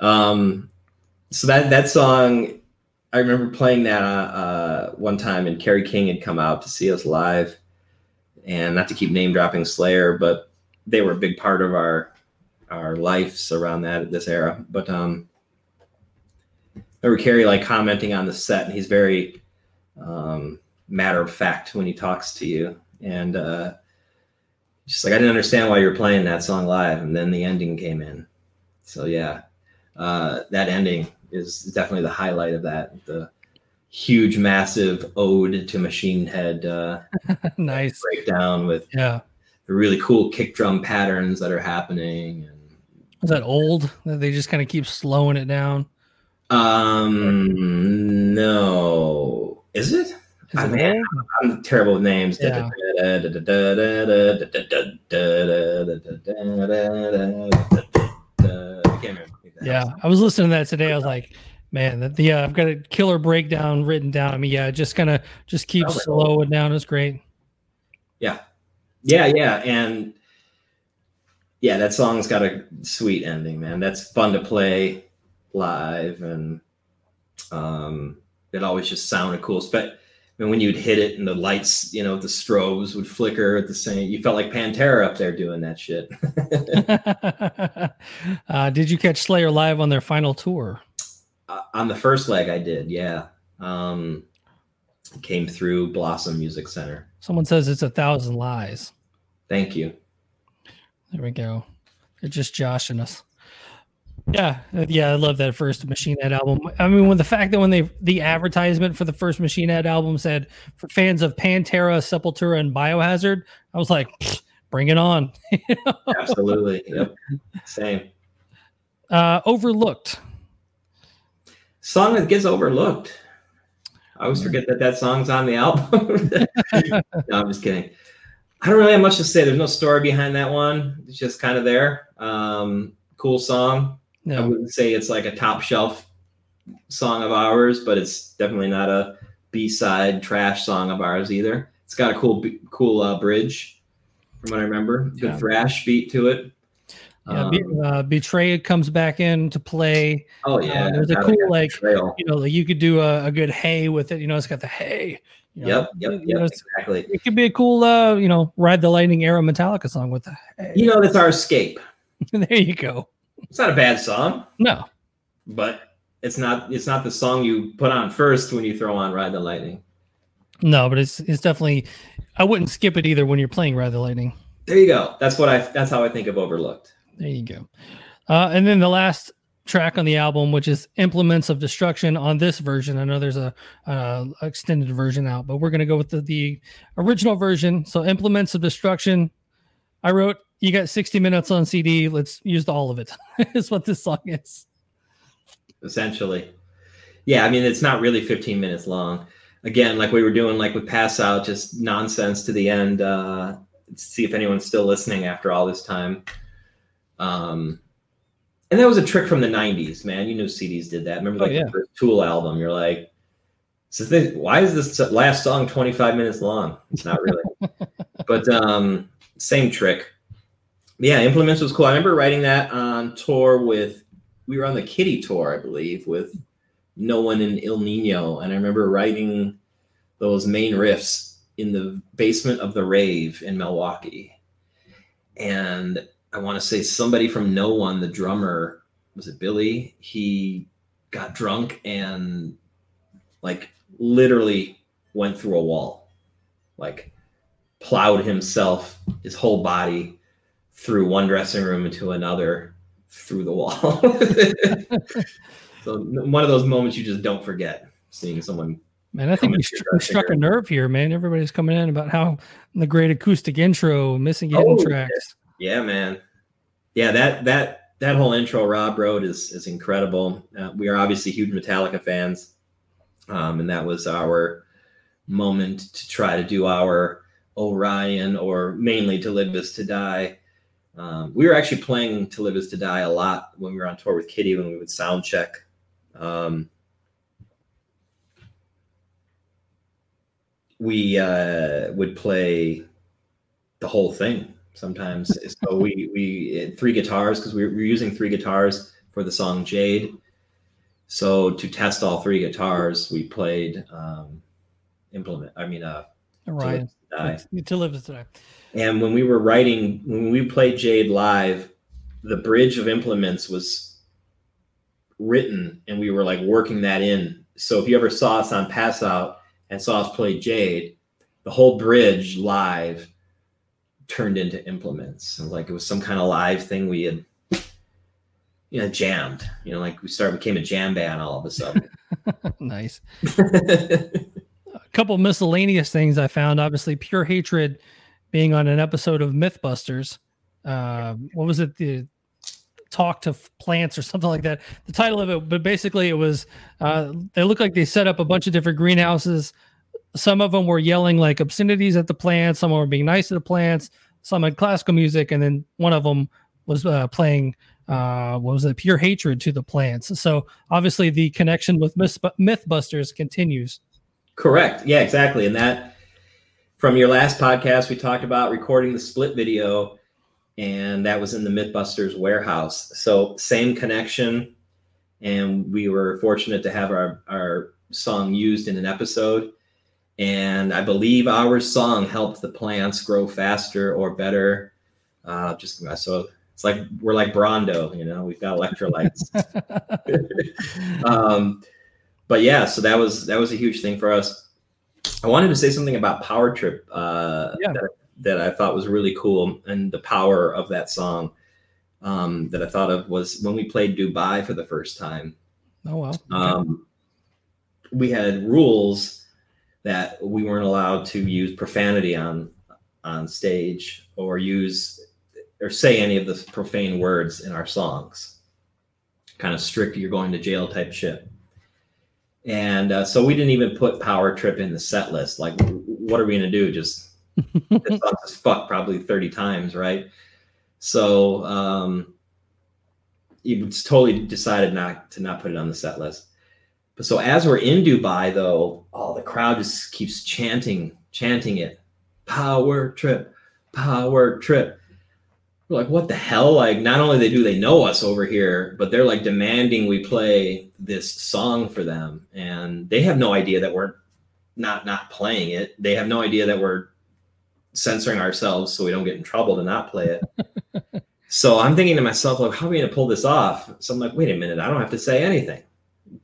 Um, so that that song, I remember playing that uh, uh, one time, and Kerry King had come out to see us live, and not to keep name dropping Slayer, but they were a big part of our our lives around that this era. But um, I remember Kerry like commenting on the set, and he's very um, matter of fact when he talks to you, and uh, just like I didn't understand why you were playing that song live, and then the ending came in. So yeah, uh, that ending is definitely the highlight of that. The huge, massive ode to Machine Head. Uh, nice breakdown with yeah the really cool kick drum patterns that are happening. And is that old? That they just kind of keep slowing it down. Um, no, is it? Is it old? I'm terrible with names. Yeah. I. Yeah, I was listening to that today. I was like, man, that the uh, I've got a killer breakdown written down. I mean, yeah, just kind of just keep Oh, slow it down. It's great. Yeah, yeah, yeah, and yeah, that song's got a sweet ending, man. That's fun to play live, and um, it always just sounded cool. But when you'd hit it and the lights, you know, the strobes would flicker at the same. You felt like Pantera up there doing that shit. uh, did you catch Slayer live on their final tour? Uh, on the first leg, I did. Yeah, um, came through Blossom Music Center. Someone says it's a thousand lies. Thank you. There we go. They're just joshing us. Yeah, uh, yeah, I love that first Machine Head album. I mean, when the fact that when they the advertisement for the first Machine Head album said for fans of Pantera, Sepultura, and Biohazard, I was like, bring it on. Absolutely. Yep. Same. uh, overlooked. Song that gets overlooked. I always forget that that song's on the album. no, I'm just kidding. I don't really have much to say. There's no story behind that one. It's just kind of there. Um, cool song. I wouldn't say it's like a top shelf song of ours, but it's definitely not a B side trash song of ours either. It's got a cool, b- cool uh, bridge from what I remember. Good Yeah. thrash beat to it. yeah, Um, Be- uh, Betray comes back in to play. oh yeah, uh, there's a cool, like, trail. You know, like you could do a, a good hey with it. You know, it's got the hey. You know, Yep, yep, you know, exactly. it could be a cool, uh, you know, ride the lightning era Metallica song with the hey. You know, that's our escape. there you go. It's not a bad song, No, but it's not. It's not the song you put on first when you throw on "Ride the Lightning." no, but it's it's definitely. I wouldn't skip it either when you're playing Ride the Lightning. There you go. That's what I. That's how I think of "Overlooked." There you go. Uh, and then the last track on the album, which is Implements of Destruction on this version. I know there's a uh, extended version out, but we're gonna go with the, the original version. So Implements of Destruction. I wrote. You got 60 minutes on CD. Let's use all of it. is what this song is. essentially. Yeah, I mean it's not really 15 minutes long. Again, like we were doing like with Pass Out, just nonsense to the end. Uh see if anyone's still listening after all this time. Um and that was a trick from the 90s, man. You knew CDs did that. Remember Oh, like yeah. the first Tool album, you're like so this, why is this last song 25 minutes long? It's not really. but um same trick. Yeah, Implements was cool. I remember writing that on tour with we were on the Kittie tour, I believe, with No One in Ill Niño, and I remember writing those main riffs in the basement of the Rave in Milwaukee. And I want to say somebody from No One, the drummer, was it Billy? He got drunk and like literally went through a wall, like plowed himself, his whole body through one dressing room into another through the wall. so one of those moments you just don't forget seeing someone. Man, I think we, your we struck a nerve here, man. Everybody's coming in about how the great acoustic intro, missing hidden Oh, tracks. Yeah, man. Yeah, that that that whole intro Rob wrote is is incredible. Uh, we are obviously huge Metallica fans, um, and that was our moment to try to do our Orion or mainly to live is to die. Um, we were actually playing to live is to die a lot when we were on tour with Kittie when we would sound check. Um, we uh, would play the whole thing sometimes. so we we three guitars because we were, using three guitars for the song Jade. So to test all three guitars, we played um, implement. I mean, uh, To Live Orion. to Die. To live is to die. And when we were writing, when we played Jade live, the bridge of implements was written and we were like working that in. So if you ever saw us on Pass Out and saw us play Jade, the whole bridge live turned into implements. And like it was some kind of live thing we had you know jammed. You know, like we started became a jam band all of a sudden. nice. a couple miscellaneous things I found. Obviously, pure hatred being on an episode of Mythbusters. Uh, what was it? The talk to plants or something like that. The title of it, but basically it was uh, they looked like they set up a bunch of different greenhouses. Some of them were yelling like obscenities at the plants. Some were being nice to the plants. Some had classical music, and then one of them was uh, playing uh, what was it? Pure hatred to the plants. So obviously the connection with Mythbusters continues. Correct. Yeah, exactly. And that from your last podcast, we talked about recording the split video and that was in the Mythbusters warehouse. So same connection, and we were fortunate to have our our song used in an episode. And I believe our song helped the plants grow faster or better. Uh, just so it's like we're like Brawndo, you know, we've got electrolytes. um, but yeah, so that was that was a huge thing for us. I wanted to say something about Power Trip. Uh, yeah. that, that I thought was really cool and the power of that song um, that I thought of was when we played Dubai for the first time. Oh wow! Okay. Um, we had rules that we weren't allowed to use profanity on on stage or use or say any of the profane words in our songs. Kind of strict, you're going to jail type shit. And uh, so we didn't even put Power Trip in the set list. Like, what are we going to do? Just this song is fucked probably 30 times, right? So um he totally decided not to not put it on the set list. But so as we're in Dubai though, oh the crowd just keeps chanting, chanting it. Power trip, power trip. We're like, what the hell? Like, not only they do they know us over here, but they're like demanding we play this song for them. And they have no idea that we're not not playing it. They have no idea that we're censoring ourselves so we don't get in trouble to not play it. so I'm thinking to myself, like, how are we going to pull this off? So I'm like, wait a minute, I don't have to say anything.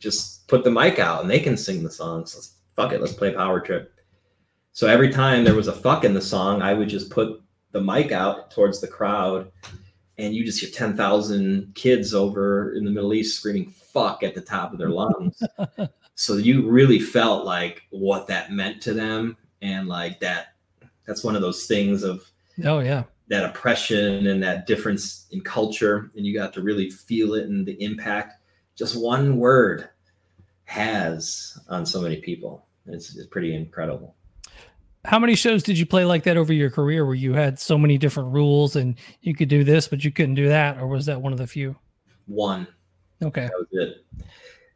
Just put the mic out and they can sing the songs. So fuck it, let's play Power Trip. So every time there was a fuck in the song, I would just put the mic out towards the crowd and you just hear 10,000 kids over in the Middle East screaming fuck at the top of their lungs. so you really felt like what that meant to them and like that that's one of those things of oh yeah. that oppression and that difference in culture and you got to really feel it and the impact just one word has on so many people. It's, it's pretty incredible how many shows did you play like that over your career where you had so many different rules and you could do this but you couldn't do that or was that one of the few one okay that was it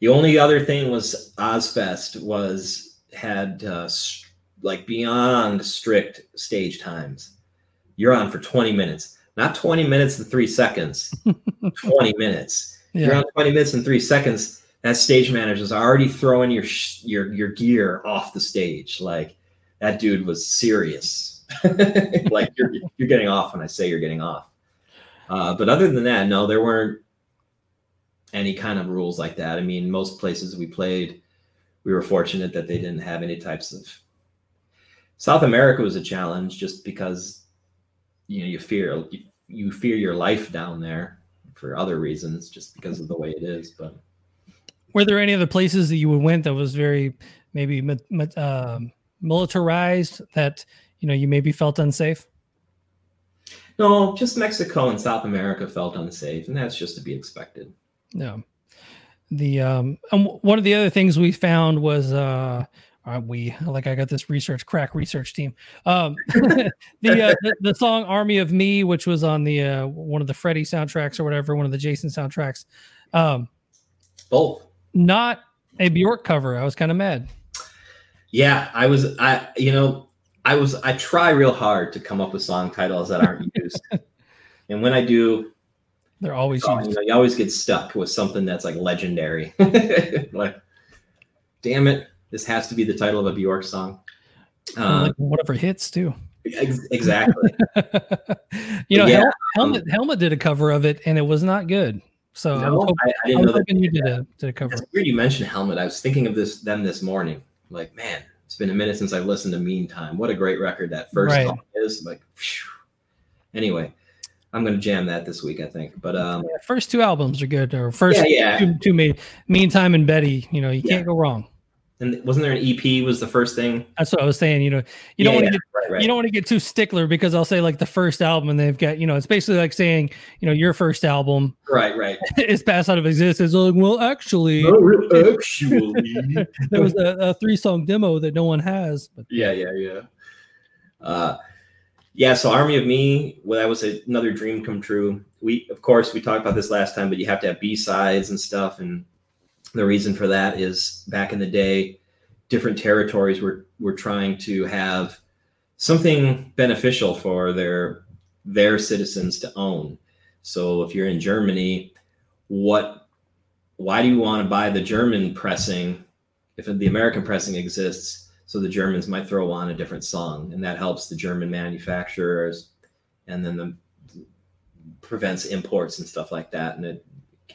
the only other thing was Ozzfest was had uh, like beyond strict stage times. You're on for 20 minutes, not 20 minutes and three seconds, 20 minutes. Yeah. You're on 20 minutes and three seconds. That stage manager is already throwing your your your gear off the stage. Like that dude was serious. like you're you're getting off when I say you're getting off. Uh, but other than that, no, there weren't any kind of rules like that. I mean, most places we played, we were fortunate that they didn't have any types of South America was a challenge just because you know you fear you, you fear your life down there for other reasons, just because of the way it is. But were there any other places that you went that was very maybe uh, militarized that you know you maybe felt unsafe? No, just Mexico and South America felt unsafe, and that's just to be expected. Yeah. The um, and one of the other things we found was uh, uh, we like I got this research crack research team. Um, the, uh, the, the song "Army of Me," which was on the uh, one of the Freddy soundtracks or whatever, one of the Jason soundtracks. Um, Both. Not a Bjork cover. I was kind of mad. Yeah, I was. I you know I was. I try real hard to come up with song titles that aren't used, and when I do, they're always oh, used. You, know, you always get stuck with something that's like legendary. like, damn it this has to be the title of a Bjork song. Uh, like whatever hits too. Ex- exactly. you know, Yeah, Hel- um, Helmet Helmet did a cover of it, and it was not good. So I No, hoping, I, I I didn't know that. you did a did a cover. It's weird you mentioned Helmet. I was thinking of this them this morning. Like, man, it's been a minute since I listened to Meantime. What a great record that first Right. is. Like, phew. anyway, I'm gonna jam that this week, I think. But um, Yeah, first two albums are good, or first Yeah, yeah. two, two made Meantime and Betty. You know, you can't go wrong. And wasn't there an EP? Was the first thing? That's what I was saying. You know, you don't Yeah, want yeah, to get right, right. you don't want to get too stickler because I'll say like the first album and they've got you know it's basically like saying you know your first album right, right. is passed out of existence. Like, well, actually, Oh, actually, there was a, a three song demo that no one has. But yeah, yeah, yeah. Uh, yeah. So Army of Me, well, that was another dream come true. We, of course, we talked about this last time, but you have to have B sides and stuff, and the reason for that is back in the day, different territories were were trying to have something beneficial for their their citizens to own. So if you're in Germany, what why do you want to buy the German pressing if the American pressing exists? So the Germans might throw on a different song, and that helps the German manufacturers, and then the prevents imports and stuff like that, and it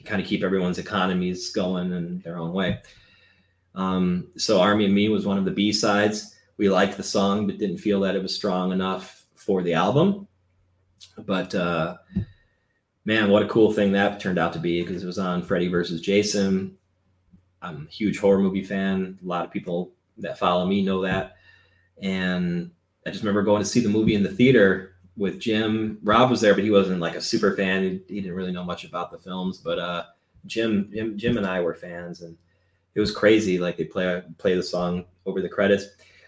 kind of keep everyone's economies going in their own way. Um, so Army of Me was one of the B sides. We liked the song, but didn't feel that it was strong enough for the album. But uh, man, what a cool thing that turned out to be because it was on Freddy versus Jason. I'm a huge horror movie fan. A lot of people that follow me know that. And I just remember going to see the movie in the theater with Jim. Rob was there, but he wasn't like a super fan. He, he didn't really know much about the films. But uh, Jim, Jim, Jim, and I were fans, and it was crazy. Like they play play the song over the credits.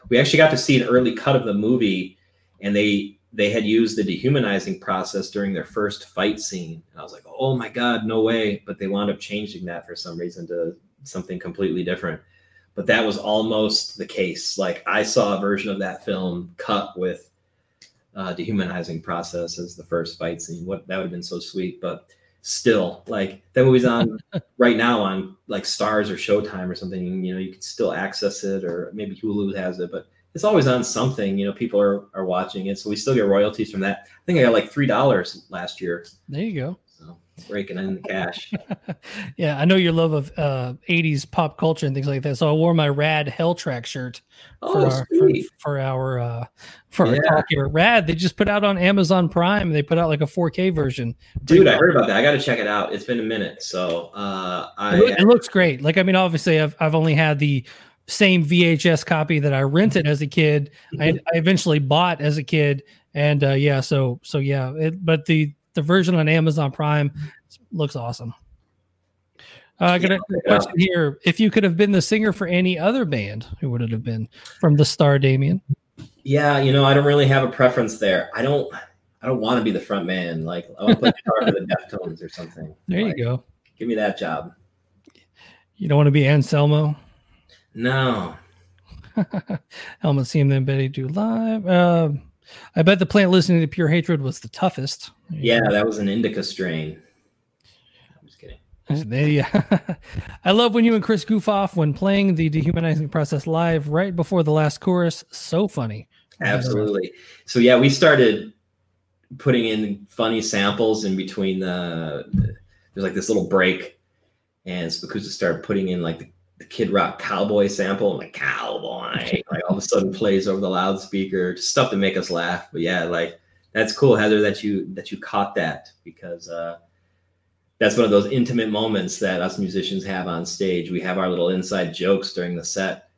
We actually got to see an early cut of the movie, and they they had used the dehumanizing process during their first fight scene. And I was like, oh my god, no way! But they wound up changing that for some reason to something completely different. But that was almost the case. Like I saw a version of that film cut with uh, dehumanizing process as the first fight scene. What that would have been so sweet, but still, like that movie's on right now on like Starz or Showtime or something. You know, you can still access it, or maybe Hulu has it, but it's always on something. You know, people are are watching it, so we still get royalties from that. I think I got like three dollars last year, there you go. So raking in the cash. yeah, I know your love of uh, 80s pop culture and things like that. So I wore my Rad Helltrack shirt for Oh, our, for, for our uh, for our Yeah. talk here. Rad, they just put out on Amazon Prime. They put out like a 4K version. Dude, I heard about that. I got to check it out. It's been a minute, so uh, It, I it looks great. Like I mean, obviously, I've I've only had the same VHS copy that I rented as a kid. I, I eventually bought as a kid, and uh, yeah, so so yeah. It, but the the version on Amazon Prime looks awesome. Uh, I got a question here. If you could have been the singer for any other band, who would it have been? From the star, Damien. yeah, you know, I don't really have a preference there. I don't. I don't want to be the front man. Like I want to play guitar for the Deftones or something. There Like, you go. Give me that job. You don't want to be Anselmo. No, Helmet seeing then Betty do live. Uh, I bet the plant listening to Pure Hatred was the toughest. yeah, that was an indica strain. I'm just kidding. I love when you and Chris goof off when playing the dehumanizing process live right before the last chorus. So funny. Absolutely. So yeah, we started putting in funny samples in between the. There's like this little break, and Spicuzza started putting in like the, the Kid Rock cowboy sample, and like cowboy, like all of a sudden plays over the loudspeaker, just stuff to make us laugh. But yeah, like that's cool, Heather, that you that you caught that because uh, that's one of those intimate moments that us musicians have on stage. We have our little inside jokes during the set,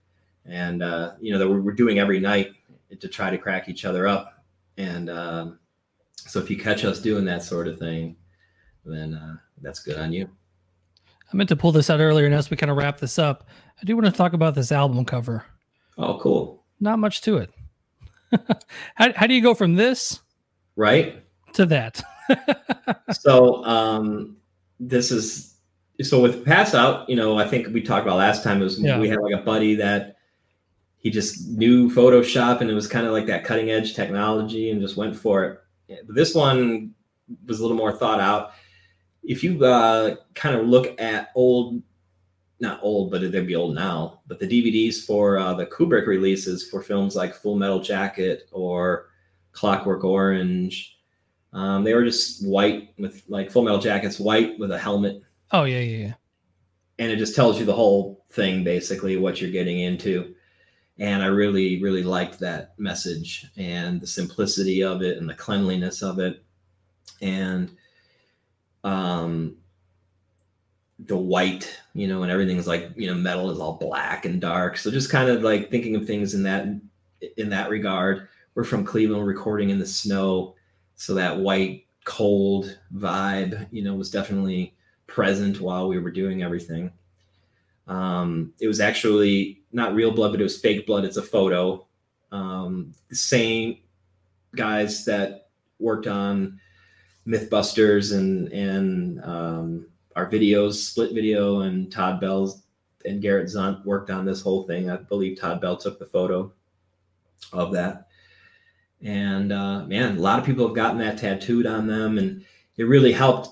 and uh, you know that we're, we're doing every night to try to crack each other up. And um, so if you catch us doing that sort of thing, then uh, that's good on you. I meant to pull this out earlier, and as we kind of wrap this up, I do want to talk about this album cover. Oh, cool. Not much to it. how, how do you go from this Right. to that? so um, this is so with pass out. You know, I think we talked about last time. It was Yeah. we had like a buddy that he just knew Photoshop, and it was kind of like that cutting edge technology, and just went for it. But this one was a little more thought out. If you uh, kind of look at old, not old, but they'd be old now, but the DVDs for uh, the Kubrick releases for films like Full Metal Jacket or Clockwork Orange. Um, they were just white with like Full Metal Jackets, white with a helmet, Oh yeah, yeah, yeah. and it just tells you the whole thing basically what you're getting into. And I really, really liked that message and the simplicity of it and the cleanliness of it, and um, the white, you know, and everything's like you know metal is all black and dark. So just kind of like thinking of things in that in that regard. We're from Cleveland, recording in the snow, so that white, cold vibe, you know, was definitely present while we were doing everything. Um, it was actually not real blood, but it was fake blood. It's a photo. Um, the same guys that worked on MythBusters and and um, our videos, Split Video, and Todd Bell's and Garrett Zunt worked on this whole thing. I believe Todd Bell took the photo of that. And uh, man, a lot of people have gotten that tattooed on them, and it really helped.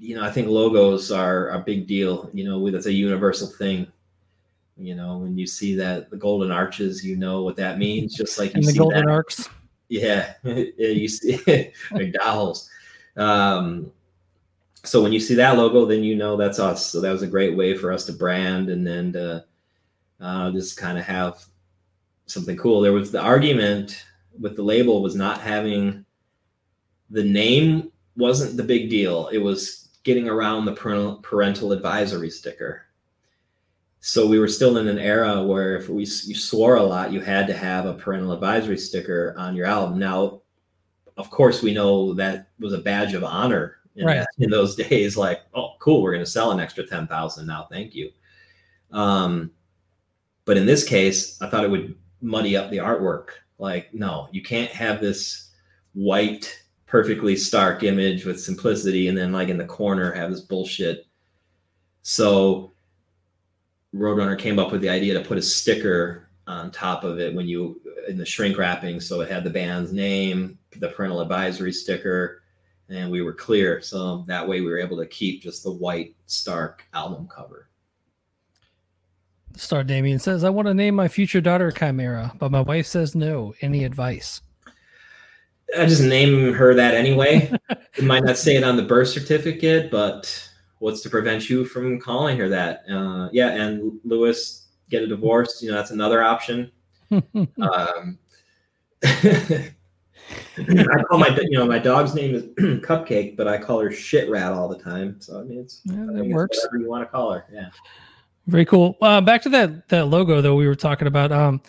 You know, I think logos are a big deal. You know, that's a universal thing. You know, when you see that the golden arches, you know what that means. Just like you And the see golden that arcs. yeah, you see McDowell's. Um, so when you see that logo, then you know that's us. So that was a great way for us to brand and then to uh, just kind of have something cool. There was the argument with the label was not having the name wasn't the big deal. It was getting around the parental advisory sticker. So we were still in an era where if we you swore a lot, you had to have a parental advisory sticker on your album. Now, of course, we know that was a badge of honor in, Right. in those days. Like, oh, cool, we're going to sell an extra ten thousand now. Thank you. Um, but in this case, I thought it would muddy up the artwork. Like, no, you can't have this white, perfectly stark image with simplicity, and then like in the corner have this bullshit. So Roadrunner came up with the idea to put a sticker on top of it when you in the shrink wrapping, so it had the band's name, the parental advisory sticker, and we were clear. So that way we were able to keep just the white stark album cover. Star Damien says, I want to name my future daughter Chimaira, but my wife says no. Any advice? I just name her that anyway. you might not say it on the birth certificate, but what's to prevent you from calling her that? Uh, yeah, and Lewis get a divorce. You know, that's another option. Um, I call my you know my dog's name is Cupcake, but I call her Shit Rat all the time. So I mean, it's Yeah, that works. Whatever you want to call her. Yeah. Very cool. Uh, back to that that logo though we were talking about. Um,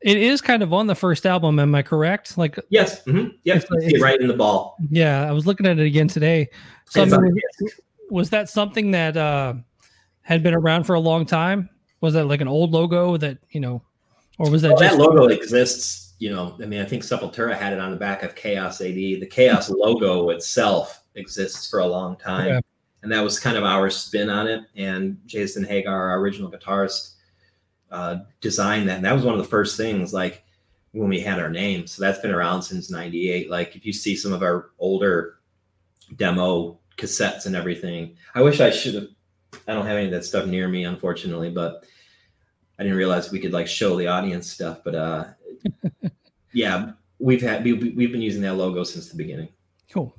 it is kind of on the first album. Am I correct? Like, Yes. Mm-hmm. You right in the ball. yeah, I was looking at it again today. So I mean. Was that something that uh, had been around for a long time? Was that like an old logo that you know, or was that Well, just that logo exists. You know, I mean, I think Sepultura had it on the back of Chaos AD. The Chaos logo itself exists for a long time, and that was kind of our spin on it. And Jason Hager, our original guitarist, uh, designed that. And that was one of the first things, like when we had our name. So that's been around since '98. Like if you see some of our older demo cassettes and everything, I wish I should have. I don't have any of that stuff near me, unfortunately, but I didn't realize we could like show the audience stuff. But uh, yeah, we've had we, we- we've been using that logo since the beginning. Cool.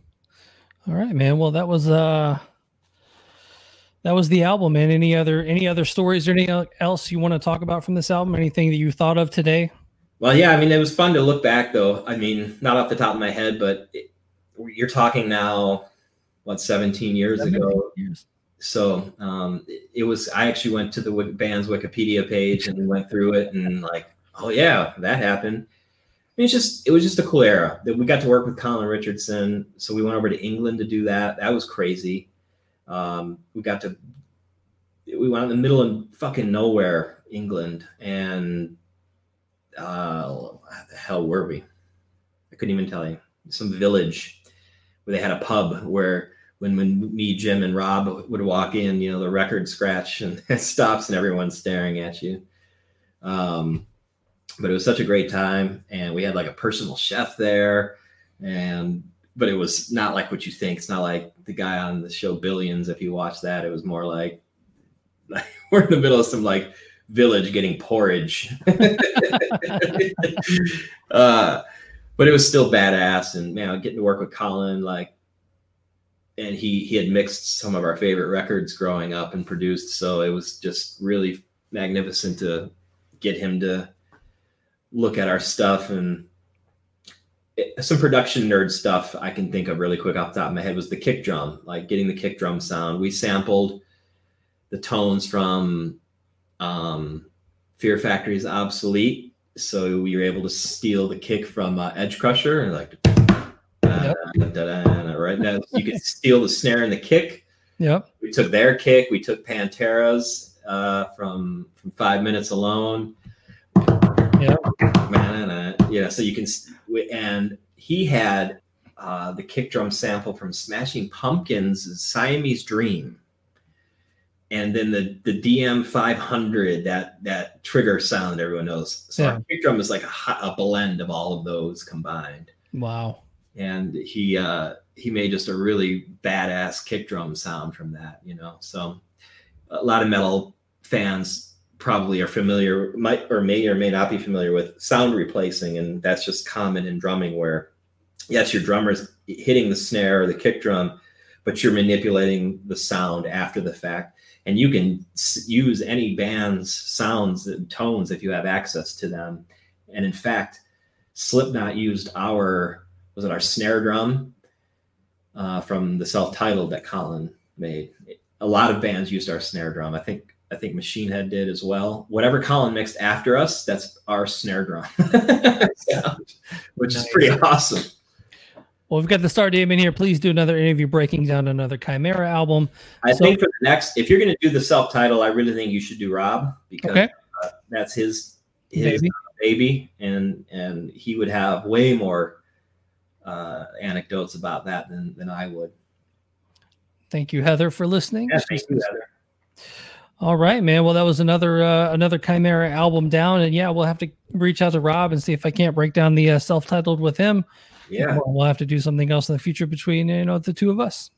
All right, man. Well, that was uh that was the album, man. Any other any other stories or anything else you want to talk about from this album? Anything that you thought of today? Well, yeah, I mean, it was fun to look back, though. I mean, not off the top of my head, but it, you're talking now, what, 17 years ago. Years. So um, it, it was. I actually went to the band's Wikipedia page and we went through it, and like, oh yeah, that happened. I mean, it's just it was just a cool era that we got to work with Colin Richardson. So we went over to England to do that. That was crazy. Um, we got to we went in the middle of fucking nowhere, England, and uh, the hell were we? I couldn't even tell you. Some village where they had a pub where when when me, Jim, and Rob would walk in, you know, the record scratch and it stops and everyone's staring at you. Um, but it was such a great time, and we had like a personal chef there, and but it was not like what you think. It's not like the guy on the show Billions. If you watch that, it was more like, like we're in the middle of some like village getting porridge. uh, but it was still badass. And man, getting to work with Colin, like, and he he had mixed some of our favorite records growing up and produced, so it was just really magnificent to get him to look at our stuff and it, some production nerd stuff I can think of really quick off the top of my head was the kick drum, like getting the kick drum sound. We sampled the tones from um, Fear Factory's Obsolete, so we were able to steal the kick from uh, Edgecrusher and like yep. right now you could steal the snare and the kick. Yep. We took their kick. We took Pantera's uh, from from Five Minutes Alone. Yeah. Yeah. So you can and he had uh, the kick drum sample from Smashing Pumpkins' Siamese Dream. And then the the DM 500, that that trigger sound everyone knows. So yeah. kick drum is like a, a blend of all of those combined. Wow and he uh, he made just a really badass kick drum sound from that, you know. So a lot of metal fans probably are familiar, might or may or may not be familiar with sound replacing, and that's just common in drumming. Where yes, your drummer's hitting the snare or the kick drum, but you're manipulating the sound after the fact, and you can use any band's sounds and tones if you have access to them. And in fact, Slipknot used our was it our snare drum uh, from the self-titled that Colin made. A lot of bands used our snare drum. I think I think Machine Head did as well. Whatever Colin mixed after us, that's our snare drum, which is pretty awesome. Well, we've got the Star Damien here. Please do another interview breaking down another Chimaira album. I so, think for the next, if you're going to do the self-title, I really think you should do Rob because okay. uh, that's his his baby. baby, and and he would have way more uh, anecdotes about that than than I would. Thank you, Heather, for listening. Yeah, thank you, Heather. All right, man. Well, that was another uh, another Chimaira album down, and yeah, we'll have to reach out to Rob and see if I can't break down the uh, self-titled with him. Yeah, we'll have to do something else in the future between you know the two of us.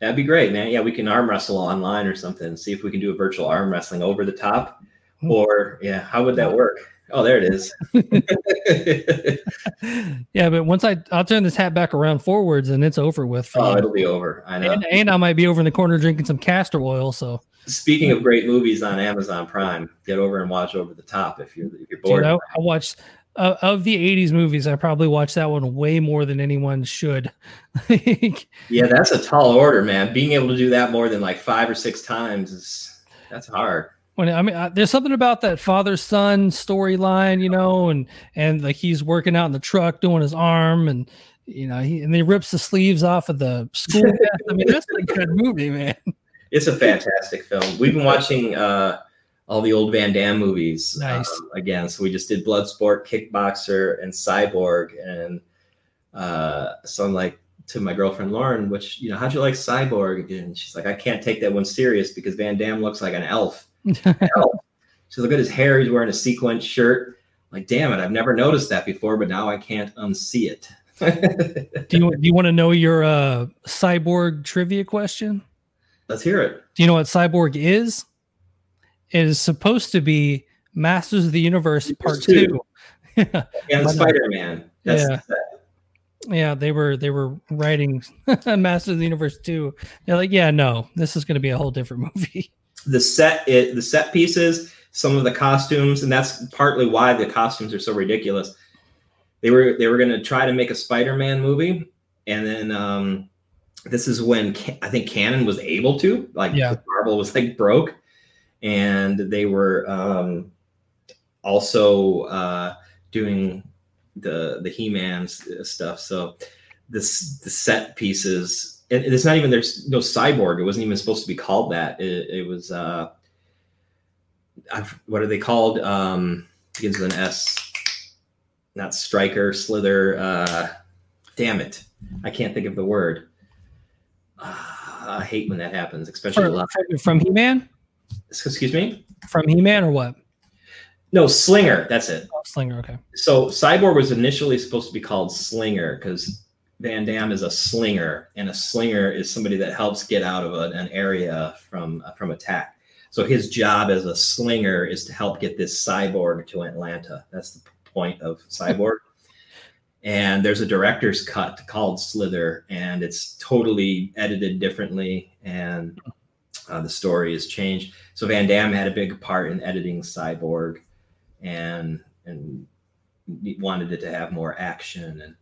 That'd be great, man. Yeah, we can arm wrestle online or something. See if we can do a virtual arm wrestling over the top, hmm. or yeah, how would that work? Oh, there it is. yeah, but once I I'll turn this hat back around forwards and it's over with. Oh, it'll be over. I know. And, and, I might be over in the corner drinking some castor oil. So speaking of great movies on Amazon Prime, get over and watch Over the Top if you're if you're bored. Dude, I, I, watched uh, of the '80s movies. I probably watched that one way more than anyone should. yeah, that's a tall order, man. Being able to do that more than like five or six times is that's hard when I mean, uh, there's something about that father son storyline, you know, and and like he's working out in the truck doing his arm, and you know, he and he rips the sleeves off of the school. I mean, that's a good movie, man. It's a fantastic film. We've been watching uh, all the old Van Damme movies nice. um, again. So we just did Bloodsport, Kickboxer, and Cyborg, and uh, so I'm like to my girlfriend Lauren, which you know, how'd you like Cyborg? And she's like, I can't take that one serious because Van Damme looks like an elf. so look at his hair. He's wearing a sequin shirt. Like, damn it, I've never noticed that before, but now I can't unsee it. do you do you want to know your uh, cyborg trivia question? Let's hear it. Do you know what cyborg is? It is supposed to be Masters of the Universe Part Two. yeah, and Spider Man. Yeah. Yeah, they were they were writing Masters of the Universe 2. They're like, yeah, no, this is going to be a whole different movie the set it, the set pieces, some of the costumes, and that's partly why the costumes are so ridiculous. They were they were going to try to make a Spider-Man movie, and then um, this is when I think Cannon was able to, like, yeah. Marvel was like broke, and they were um, also uh, doing the the He-Man stuff. So this the set pieces and it's not even there's no cyborg. It wasn't even supposed to be called that. It, it was uh, I've, what are they called? Um, begins with an S. Not striker, slither. Uh, damn it, I can't think of the word. Uh, I hate when that happens, especially from, from He Man. Excuse me. From He Man or what? No, Slinger. That's it. Oh, Slinger. Okay. So Cyborg was initially supposed to be called Slinger because Van Damme is a slinger, and a slinger is somebody that helps get out of a, an area from from attack. So his job as a slinger is to help get this cyborg to Atlanta. That's the point of cyborg. and there's a director's cut called Slither, and it's totally edited differently, and uh, the story is changed. So Van Damme had a big part in editing Cyborg, and and wanted it to have more action. And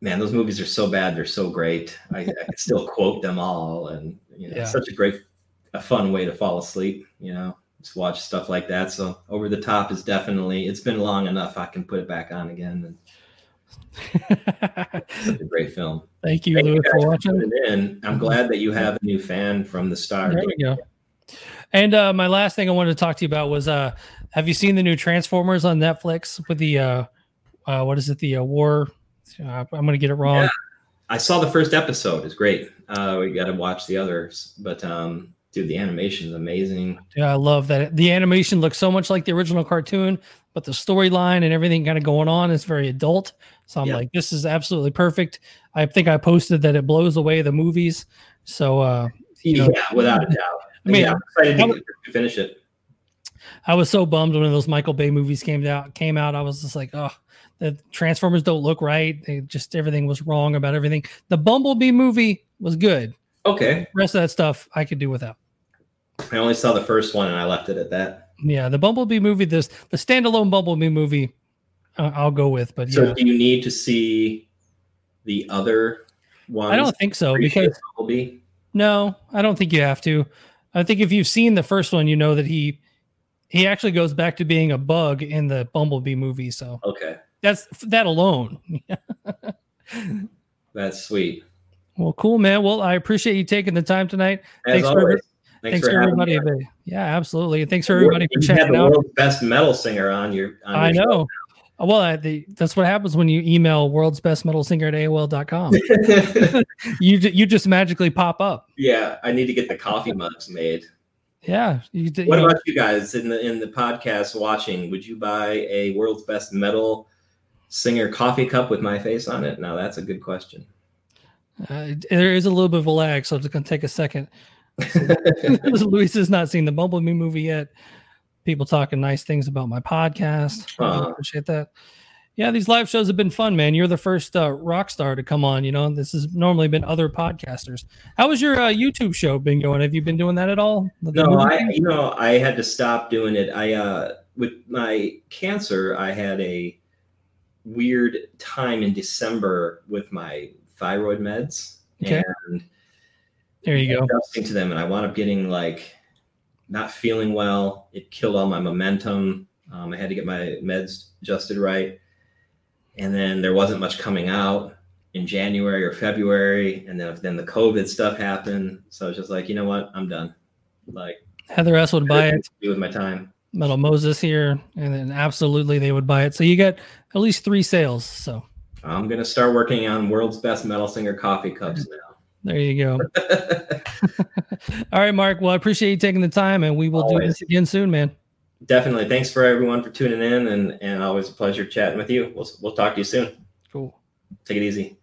man, those movies are so bad, they're so great. I, I can still quote them all, and you know, Yeah. it's such a great, a fun way to fall asleep. You know, just watch stuff like that. So Over the Top is definitely. It's been long enough. I can put it back on again. And such a great film. Thank you, Thank you Louis, guys for watching. in. I'm glad that you have a new fan from the start. There we go. And uh, my last thing I wanted to talk to you about was uh, have you seen the new Transformers on Netflix with the uh, uh, what is it the uh, war? Uh, I'm gonna get it wrong. Yeah. I saw the first episode. It's great. Uh, we got to watch the others, but um, dude, the animation is amazing. Yeah, I love that. The animation looks so much like the original cartoon, but the storyline and everything kind of going on is very adult. So I'm Yeah. like, this is absolutely perfect. I think I posted that it blows away the movies. So uh, You know- yeah, without a doubt. I mean, yeah, I'm excited to, to finish it. I was so bummed when those Michael Bay movies came out. Came out, I was just like, oh, the Transformers don't look right. They just everything was wrong about everything. The Bumblebee movie was good. Okay, The rest of that stuff I could do without. I only saw the first one and I left it at that. Yeah, the Bumblebee movie, this the standalone Bumblebee movie, uh, I'll go with. But So, yeah, do you need to see the other one? I don't think so because Bumblebee? no, I don't think you have to. I think if you've seen the first one, you know that he he actually goes back to being a bug in the Bumblebee movie. So Okay, that's that alone. that's sweet. Well, cool, man. Well, I appreciate you taking the time tonight. As Thanks for always, Thanks, for for having me everybody. Yeah, absolutely. Thanks for everybody for You checking the out. best metal singer on your. On I your know. Well, I, the, that's what happens when you email world's best metal singer at AOL.com. you you just magically pop up. yeah, I need to get the coffee mugs made. Yeah. You, What you know, about you guys in the in the podcast watching? Would you buy a world's best metal singer coffee cup with my face on it? Now that's a good question. uh, there is a little bit of a lag, so it's going to take a second. Luis has not seen the Bumblebee movie yet. People talking nice things about my podcast. Aw. appreciate that. Yeah, these live shows have been fun, man. You're the first uh, rock star to come on. You know, this has normally been other podcasters. How has your uh, YouTube show been going? Have you been doing that at all? No, I you know I had to stop doing it. I uh with my cancer, I had a weird time in December with my thyroid meds. Okay. And there you go. adjusting to them and I wound up getting like not feeling well. It killed all my momentum. Um, I had to get my meds adjusted right. And then there wasn't much coming out in January or February. And then, then the COVID stuff happened. So I was just like, you know what? I'm done. Like, Heather S would buy it. do with my time. Metal Moses here, and then absolutely they would buy it. So you get at least three sales. So I'm going to start working on world's best metal singer coffee cups there you go. All right, Mark. Well, I appreciate you taking the time, and we will do Always. this again soon, man. Definitely. Thanks for everyone for tuning in and, and always a pleasure chatting with you. We'll, we'll talk to you soon. Cool. Take it easy.